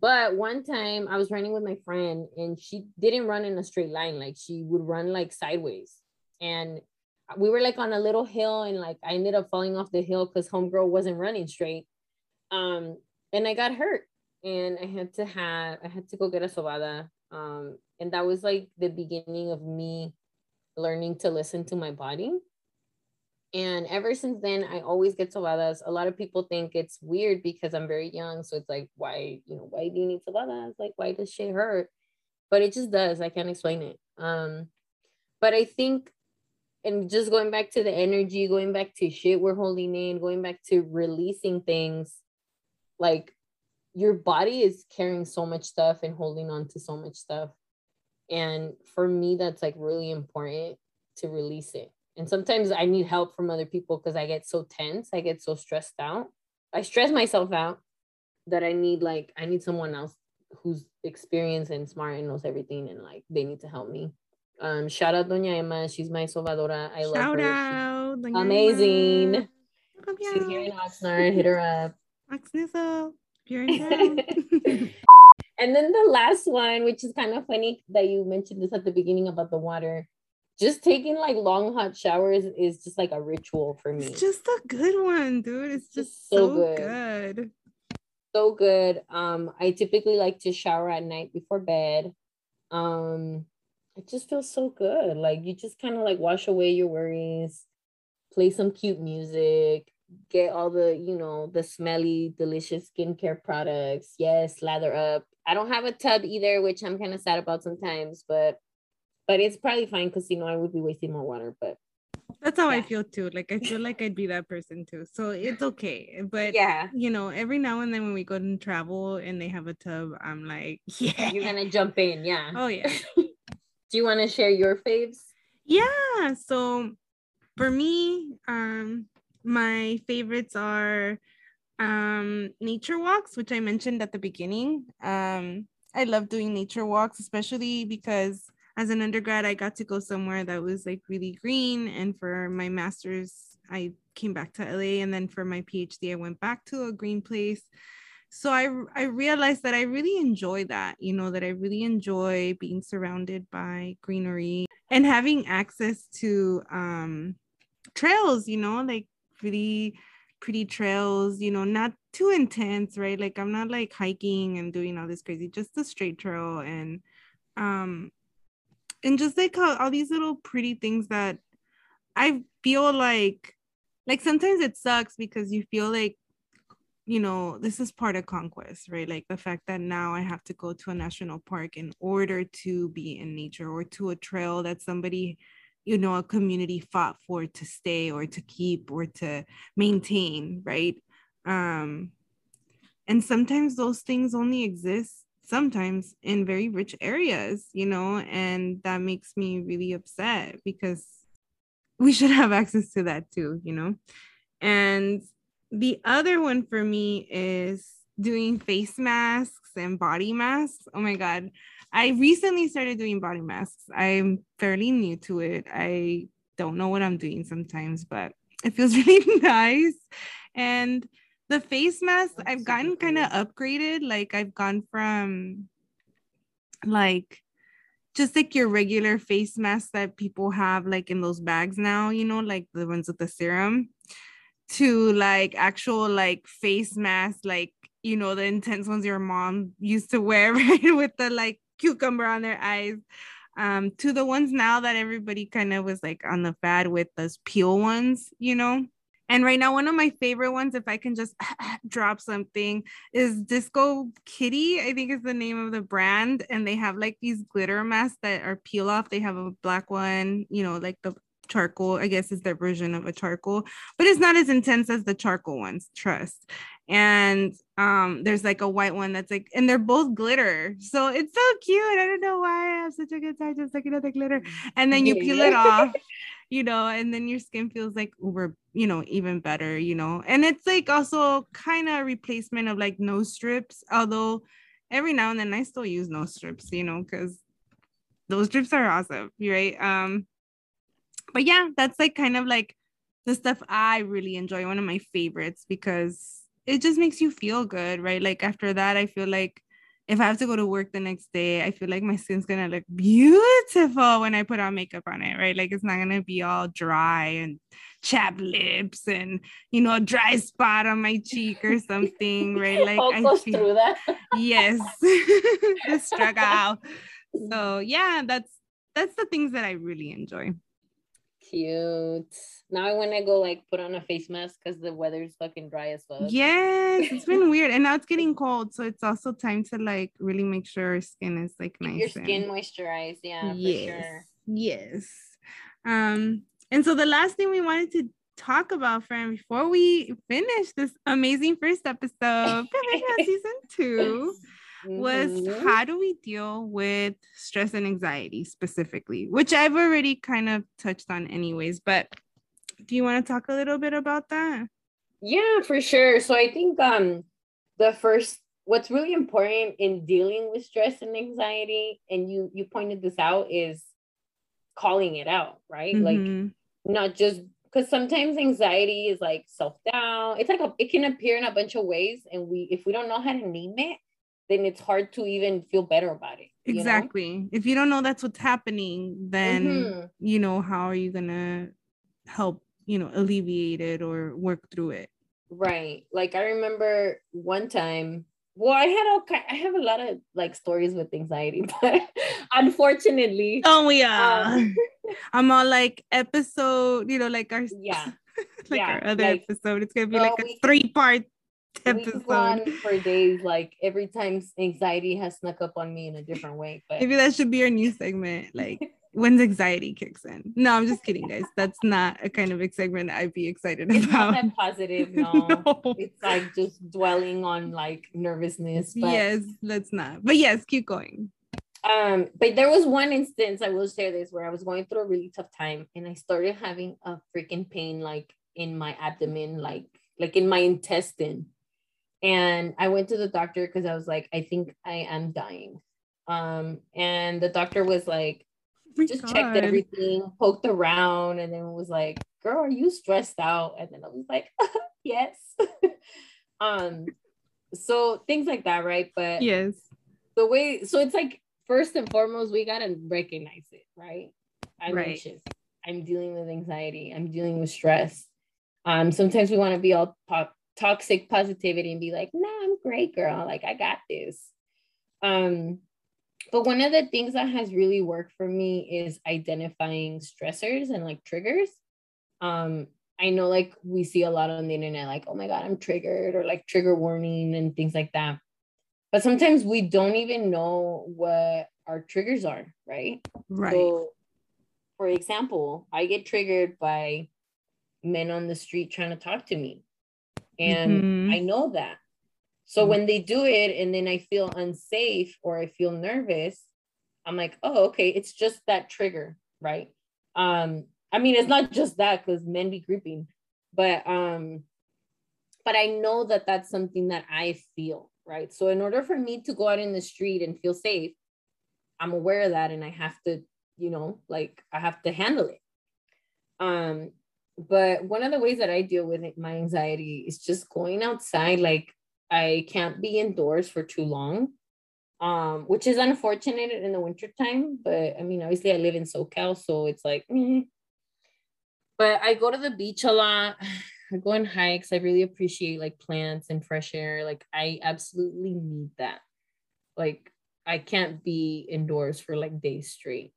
But one time I was running with my friend and she didn't run in a straight line. Like she would run like sideways. And we were like on a little hill and like I ended up falling off the hill because homegirl wasn't running straight. Um, and I got hurt and I had to have I had to go get a sobada. Um, and that was like the beginning of me learning to listen to my body. And ever since then, I always get sobadas. A lot of people think it's weird because I'm very young. So it's like, why, you know, why do you need sobadas? Like, why does shit hurt? But it just does. I can't explain it. Um, but I think, and just going back to the energy, going back to shit we're holding in, going back to releasing things, like your body is carrying so much stuff and holding on to so much stuff. And for me, that's like really important to release it. And sometimes I need help from other people because I get so tense, I get so stressed out. I stress myself out that I need like I need someone else who's experienced and smart and knows everything and like they need to help me. Um, shout out Doña Emma, she's my sobadora. I love her. Shout out. Amazing. She's here in. Oxnard. Hit her up. Oxnard, you're in town. And then the last one, which is kind of funny that you mentioned this at the beginning about the water. Just taking like long hot showers is just like a ritual for me. It's just a good one, dude. It's Just just so so good. good. so good. Um, I typically like to shower at night before bed. Um, it just feels so good. Like you just kind of like wash away your worries, play some cute music, get all the, you know, the smelly, delicious skincare products. Yes, lather up. I don't have a tub either, which I'm kind of sad about sometimes, but but it's probably fine because you know I would be wasting more water. But That's how I feel too. Like I feel like I'd be that person too. So it's okay. But yeah, you know, every now and then when we go and travel and they have a tub, I'm like, yeah. you're gonna jump in. Yeah. Oh yeah. Do you want to share your faves? Yeah. So for me, um, my favorites are um nature walks, which I mentioned at the beginning. Um, I love doing nature walks, especially because as an undergrad, I got to go somewhere that was like really green. And for my master's, I came back to LA. And then for my PhD, I went back to a green place. So I, I realized that I really enjoy that, you know, that I really enjoy being surrounded by greenery and having access to um, trails, you know, like really pretty trails, you know, not too intense, right? Like I'm not like hiking and doing all this crazy, just a straight trail and um and just like all, all these little pretty things that I feel like like sometimes it sucks because you feel like you know this is part of conquest right like the fact that now i have to go to a national park in order to be in nature or to a trail that somebody you know a community fought for to stay or to keep or to maintain right um and sometimes those things only exist sometimes in very rich areas, you know, and that makes me really upset because we should have access to that too, you know. And the other one for me is doing face masks and body masks. Oh my God. I recently started doing body masks. I'm fairly new to it. I don't know what I'm doing sometimes, but it feels really nice. And the face mask I've gotten kind of upgraded. Like I've gone from like just like your regular face mask that people have like in those bags now, you know, like the ones with the serum to like actual like face mask, like you know, the intense ones your mom used to wear, right? With the like cucumber on their eyes. Um, to the ones now that everybody kind of was like on the fad with those peel ones, you know. And right now, one of my favorite ones, if I can just drop something, is Disco Kitty. I think is the name of the brand. And they have like these glitter masks that are peel off. They have a black one, you know, like the charcoal, I guess is their version of a charcoal, but it's not as intense as the charcoal ones, trust. And um, there's like a white one that's like, and they're both glitter. So it's so cute. I don't know why I have such a good time just looking at the glitter. And then you peel it off you know, and then your skin feels like uber, you know, even better, you know. And it's like also kind of replacement of like nose strips, although every now and then I still use nose strips, you know, because those strips are awesome, right? Um, but yeah, that's like kind of like the stuff I really enjoy, one of my favorites because it just makes you feel good, right? Like after that, I feel like if I have to go to work the next day, I feel like my skin's gonna look beautiful when I put on makeup on it, right? Like it's not gonna be all dry and chapped lips and you know a dry spot on my cheek or something, right? Like I feel, through that. yes, the struggle. So yeah, that's that's the things that I really enjoy. Cute. Now I want to go like put on a face mask because the weather's fucking dry as fuck. Yes, it's been weird, and now it's getting cold, so it's also time to like really make sure our skin is like nice. Your skin and... moisturized, yeah, yes, sure. Yes. Um, and so the last thing we wanted to talk about, friend, before we finish this amazing first episode, season two was mm-hmm. how do we deal with stress and anxiety specifically, which I've already kind of touched on, anyways. But do you want to talk a little bit about that? Yeah, for sure. So I think um the first what's really important in dealing with stress and anxiety, and you you pointed this out, is calling it out, right? Mm-hmm. Like not just because sometimes anxiety is like self-doubt. It's like a, it can appear in a bunch of ways, and we if we don't know how to name it, then it's hard to even feel better about it. Exactly. Know? If you don't know that's what's happening, then mm-hmm. you know how are you gonna help, you know, alleviate it or work through it. Right. Like I remember one time. Well, I had all kind. I have a lot of like stories with anxiety, but unfortunately, oh yeah, um, I'm all like episode. You know, like our yeah, like yeah, our other like, episode. It's gonna be like a three part episode. on for days. Like every time anxiety has snuck up on me in a different way. But maybe that should be our new segment. Like when anxiety kicks in. No, I'm just kidding, guys. That's not a kind of segment I'd be excited it's about. Not that positive, no. no. It's like just dwelling on like nervousness. But... Yes, let's not. But yes, keep going. Um, but there was one instance I will share this where I was going through a really tough time and I started having a freaking pain like in my abdomen, like like in my intestine and I went to the doctor because I was like, I think I am dying. Um, and the doctor was like, my just God. checked everything, poked around, and then was like, "Girl, are you stressed out?" And then I was like, "Yes." um, so things like that, right? But Yes. the way, so it's like first and foremost, we gotta recognize it, right? I'm Right. anxious. I'm dealing with anxiety. I'm dealing with stress. Um, sometimes we want to be all to- toxic positivity and be like, "No, I'm great, girl. Like I got this." Um, but one of the things that has really worked for me is identifying stressors and like triggers. Um, I know like we see a lot on the internet, like, oh my God, I'm triggered, or like trigger warning and things like that. But sometimes we don't even know what our triggers are, right? Right. So, for example, I get triggered by men on the street trying to talk to me. And Mhm. I know that. So when they do it and then I feel unsafe or I feel nervous, I'm like, oh, okay, it's just that trigger, right? Um, I mean, it's not just that because men be creeping, but um, but I know that that's something that I feel, right? So in order for me to go out in the street and feel safe, I'm aware of that and I have to, you know, like I have to handle it. Um, but one of the ways that I deal with it, my anxiety is just going outside. Like I can't be indoors for too long, um, which is unfortunate in the wintertime. But I mean, obviously, I live in SoCal, so it's like, eh. but I go to the beach a lot. I go on hikes. I really appreciate like plants and fresh air. Like I absolutely need that. Like I can't be indoors for like days straight.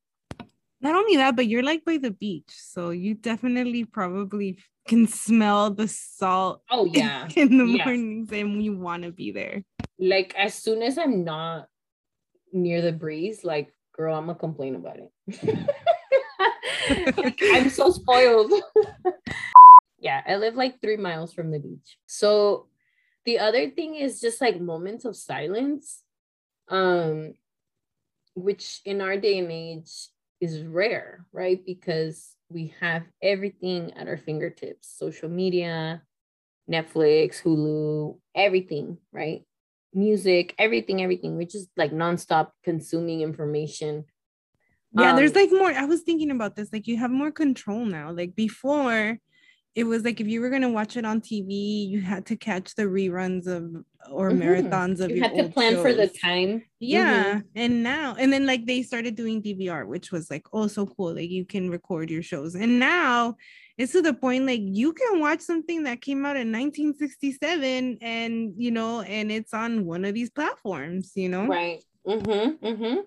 Not only that, but you're like by the beach. So you definitely probably can smell the salt Oh yeah. in the Yes. mornings and you want to be there. like as soon as I'm not near the breeze, like girl, I'm gonna complain about it. Like, I'm so spoiled. yeah, I live like three miles from the beach. So the other thing is just like moments of silence, um, which in our day and age is rare, right? Because we have everything at our fingertips, social media, Netflix, Hulu, everything, right? music, everything, everything. We're just like nonstop consuming information. Yeah, there's Um, like more. I was thinking about this. Like you have more control now. Like before, it was like if you were gonna watch it on TV, you had to catch the reruns of or Mhm. marathons of You had to plan for the time. Yeah, and now and then like they started doing DVR, which was like oh so cool. Like you can record your shows, and now it's to the point like you can watch something that came out in 1967, and you know, and it's on one of these platforms, you know, Right. Mm-hmm. Mm-hmm.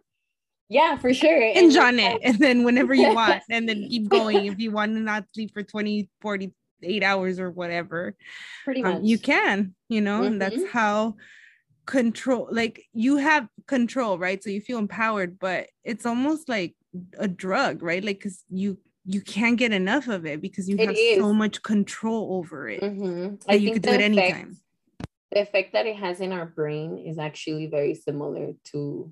Yeah, for sure. and that's John it, and then whenever you want, and then keep going if you want to not sleep for 20, 48 hours or whatever. pretty much. um, you can you know and that's Mhm. how control like you have control right so you feel empowered but it's almost like a drug right like because you you can't get enough of it because you It have so much control over it Mhm. that you could do it anytime The effect that it has in our brain is actually very similar to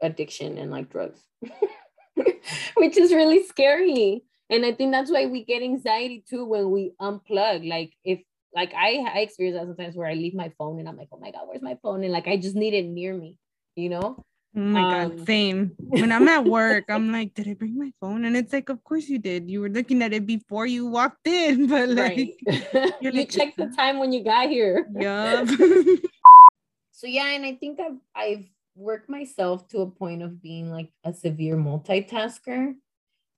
addiction and like drugs, which is really scary. And I think that's why we get anxiety too when we unplug. Like if like I, I experience that sometimes where I leave my phone and I'm like, oh my God, where's my phone? And like I just need it near me, you know? oh my Um, god same when i'm at work i'm like did i bring my phone and it's like of course you did you were looking at it before you walked in but like Right. you're like, checked the time when you got here. yup so yeah and i think i've i've worked myself to a point of being like a severe multitasker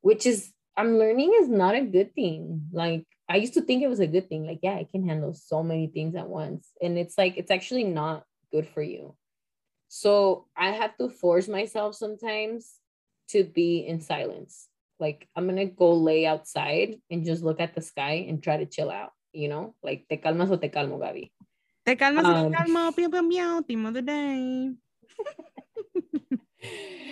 which is i'm learning is not a good thing. Like i used to think it was a good thing. Like yeah i can handle so many things at once. And it's like it's actually not good for you. So i have to force myself sometimes to be in silence. Like i'm gonna go lay outside and just look at the sky and try to chill out you know? Like te calmas o te calmo Gaby Te calmas, Um, te calmo, pew, pew, pew, team of the day.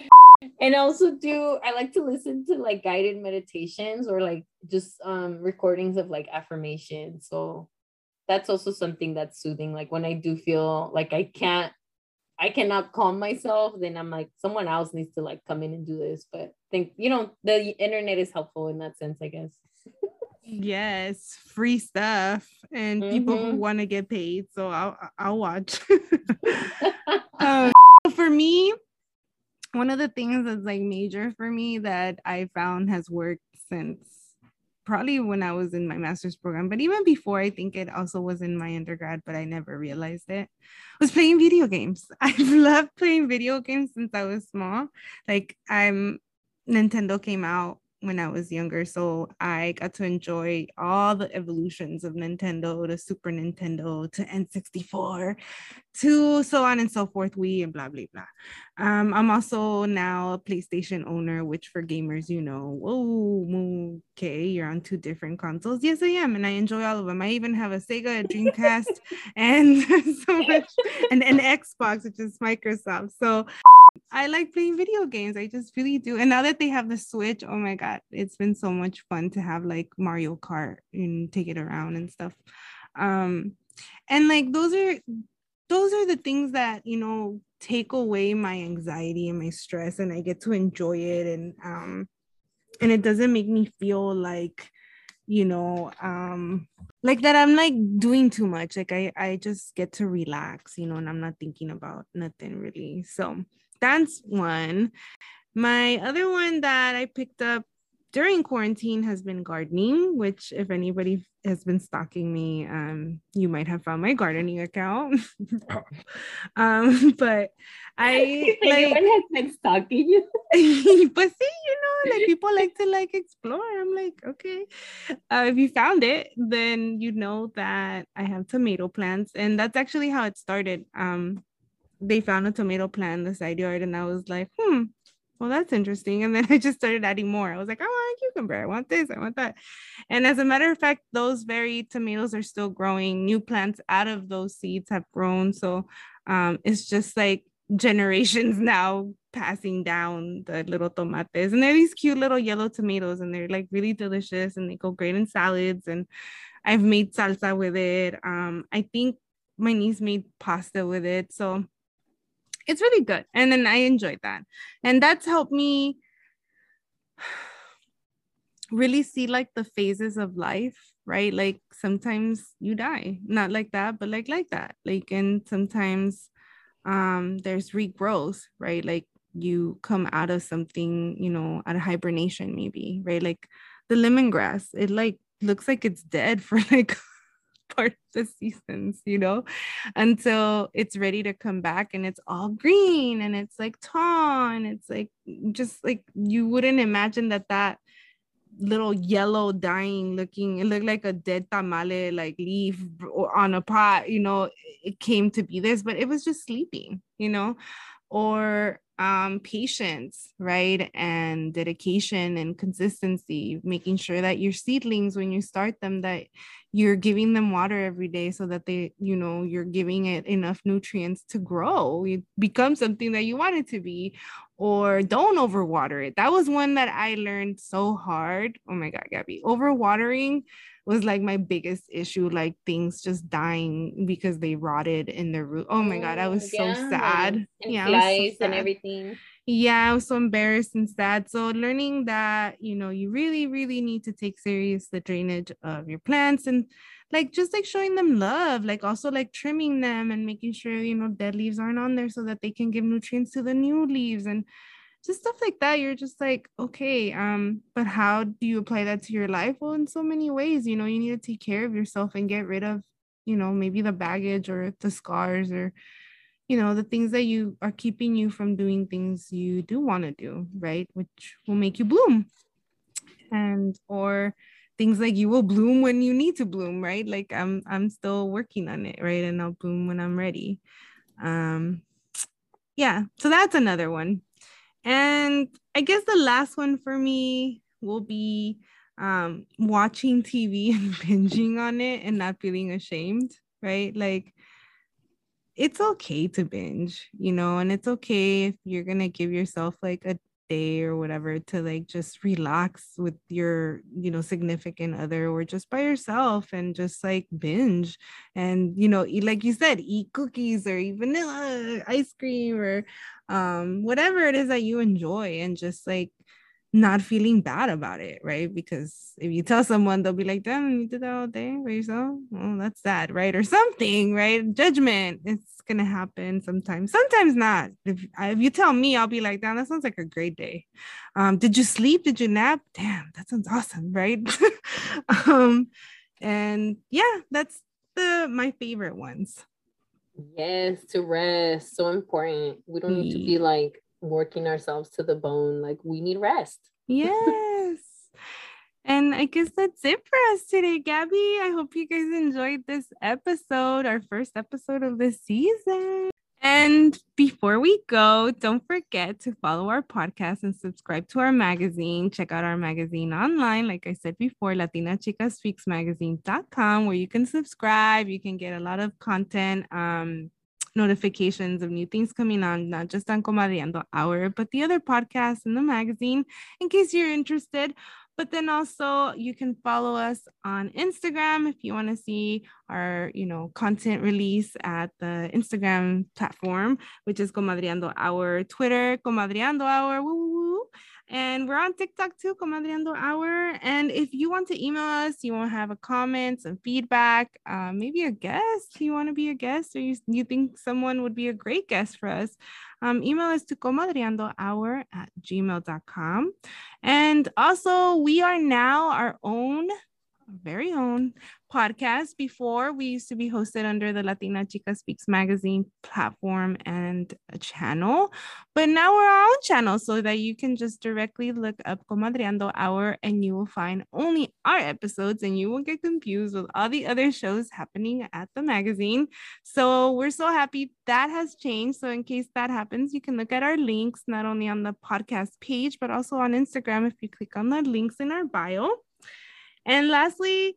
and also do I like to listen to like guided meditations or like just um recordings of like affirmation. So that's also something that's soothing. Like when I do feel like I can't I cannot calm myself, then I'm like someone else needs to like come in and do this. But I think you know the internet is helpful in that sense, I guess. Yes, free stuff and people who Mhm. want to get paid. So I'll I'll watch. um, for me, one of the things that's like major for me that I found has worked since probably when I was in my master's program, but even before, I think it also was in my undergrad, but I never realized it, was playing video games. I've loved playing video games since I was small. Like I'm Nintendo came out when I was younger. So I got to enjoy all the evolutions of Nintendo to Super Nintendo to N64 to so on and so forth, Wii and blah, blah, blah. Um, I'm also now a PlayStation owner, which for gamers, you know, oh, okay, you're on two different consoles. Yes, I am. And I enjoy all of them. I even have a Sega, a Dreamcast, and so much, and an Xbox, which is Microsoft. So I like playing video games. I just really do. And now that they have the Switch, oh my God, it's been so much fun to have like Mario Kart and take it around and stuff. Um, and like those are those are the things that you know take away my anxiety and my stress and I get to enjoy it and um and it doesn't make me feel like you know um like that i'm like doing too much like i i just get to relax you know and i'm not thinking about nothing really so that's one. My other one that I picked up during quarantine has been gardening, which if anybody has been stalking me, um, you might have found my gardening account. um, but I like has been stalking you. but see, you know, like people like to like explore. I'm like, okay. Uh, if you found it, then you know that I have tomato plants, and that's actually how it started. Um, they found a tomato plant in the side yard and I was like, hmm, well, that's interesting. And then I just started adding more. I was like, I want a cucumber. I want this. I want that. And as a matter of fact, those very tomatoes are still growing. New plants out of those seeds have grown. So um, it's just like generations now passing down the little tomates. And they're these cute little yellow tomatoes and they're like really delicious and they go great in salads. And I've made salsa with it. Um, I think my niece made pasta with it. So it's really good. And then i enjoyed that. And that's helped me really see like the phases of life right? Like sometimes you die. Not like that but like like that. Like and sometimes um there's regrowth right? Like you come out of something you know out of hibernation maybe right? Like the lemongrass it like looks like it's dead for like part of the seasons, you know, until it's ready to come back and it's all green and it's like tall and it's like just like you wouldn't imagine that that little yellow dying looking it looked like a dead tamale like leaf on a pot you know it came to be this but it was just sleeping you know? Or um, patience, right? And dedication and consistency, making sure that your seedlings, when you start them, that you're giving them water every day so that they, you know, you're giving it enough nutrients to grow, it become something that you want it to be, or don't overwater it. That was one that I learned so hard. Oh my God, Gaby, overwatering was like my biggest issue, like things just dying because they rotted in the root. Oh my god, I was oh, yeah. so sad. And yeah, flies so sad. and everything. Yeah, I was so embarrassed and sad. So learning that, you know, you really, really need to take serious the drainage of your plants and like just like showing them love, like also like trimming them and making sure, you know, dead leaves aren't on there so that they can give nutrients to the new leaves and just stuff like that you're just like okay um but how do you apply that to your life? Well in so many ways you know you need to take care of yourself and get rid of you know maybe the baggage or the scars or you know the things that you are keeping you from doing things you do want to do right? Which will make you bloom. And or things like you will bloom when you need to bloom right? Like i'm i'm still working on it right? And i'll bloom when i'm ready. Um yeah so that's another one and I guess the last one for me will be um, watching TV and binging on it and not feeling ashamed, right? Like, it's okay to binge, you know, and it's okay if you're going to give yourself like a day or whatever to like just relax with your you know significant other or just by yourself and just like binge. And you know eat, like you said eat cookies or eat vanilla ice cream or um whatever it is that you enjoy and just like not feeling bad about it, right? Because if you tell someone, they'll be like, damn, you did that all day by yourself. Well, that's sad, right? Or something, right? Judgment. It's gonna happen sometimes, sometimes not. If, if you tell me, I'll be like, damn, that sounds like a great day. Um, did you sleep? Did you nap? Damn, that sounds awesome, right? um, and yeah, that's the my favorite ones. Yes, to rest. So important. We don't need to be like working ourselves to the bone. Like we need rest. Yes. and I guess that's it for us today, Gaby. I hope you guys enjoyed this episode, our first episode of the season. And before we go, don't forget to follow our podcast and subscribe to our magazine. Check out our magazine online, like I said before, latinachikaspeaksmagazine.com, where you can subscribe. You can get a lot of content. Um, notifications of new things coming on, not just on Comadreando Hour, but the other podcasts in the magazine in case you're interested. But then also you can follow us on Instagram if you want to see our, you know, content release at the Instagram platform, which is Comadreando Hour, Twitter, Comadreando Hour. Woo. And we're on TikTok too, Comadreando Hour. And if you want to email us, you want to have a comment, some feedback, uh, maybe a guest, you want to be a guest, or you, you think someone would be a great guest for us, um, email us to comadreandohour at gmail.com. And also, we are now our own very own podcast. Before we used to be hosted under the Latina Chika Speaks magazine platform and a channel, but now we're our own channel so that you can just directly look up Comadreando Hour and you will find only our episodes and you won't get confused with all the other shows happening at the magazine. So we're so happy that has changed. So in case that happens, you can look at our links not only on the podcast page, but also on Instagram if you click on the links in our bio. And lastly,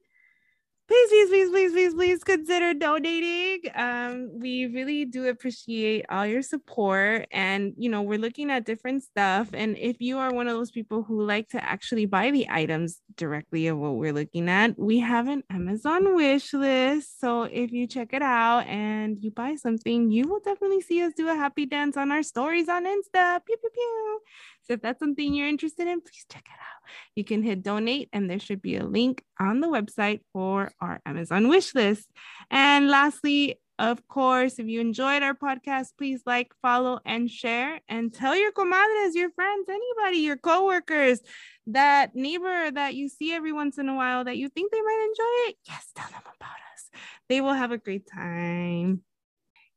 please, please, please, please, please, please consider donating. Um, we really do appreciate all your support. And, you know, we're looking at different stuff. And if you are one of those people who like to actually buy the items directly of what we're looking at, we have an Amazon wish list. So if you check it out and you buy something, you will definitely see us do a happy dance on our stories on Insta. Pew, pew, pew. So if that's something you're interested in, please check it out. You can hit donate, and there should be a link on the website for our Amazon wish list. And lastly, of course, if you enjoyed our podcast, please like, follow, and share, and tell your comadres, your friends, anybody, your coworkers, that neighbor that you see every once in a while that you think they might enjoy it. Yes, tell them about us. They will have a great time.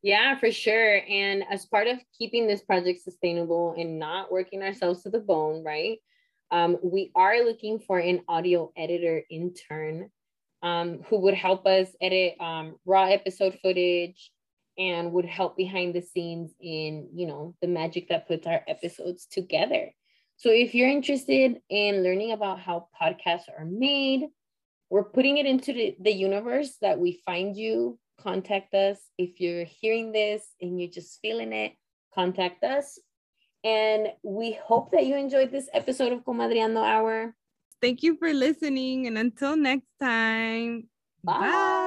Yeah, for sure. And as part of keeping this project sustainable and not working ourselves to the bone, right? Um, we are looking for an audio editor intern um, who would help us edit um, raw episode footage and would help behind the scenes in, you know, the magic that puts our episodes together. So if you're interested in learning about how podcasts are made, we're putting it into the, the universe that we find you contact us. If you're hearing this and you're just feeling it, contact us. And we hope that you enjoyed this episode of Comadreando Hour. Thank you for listening. And until next time, bye. bye.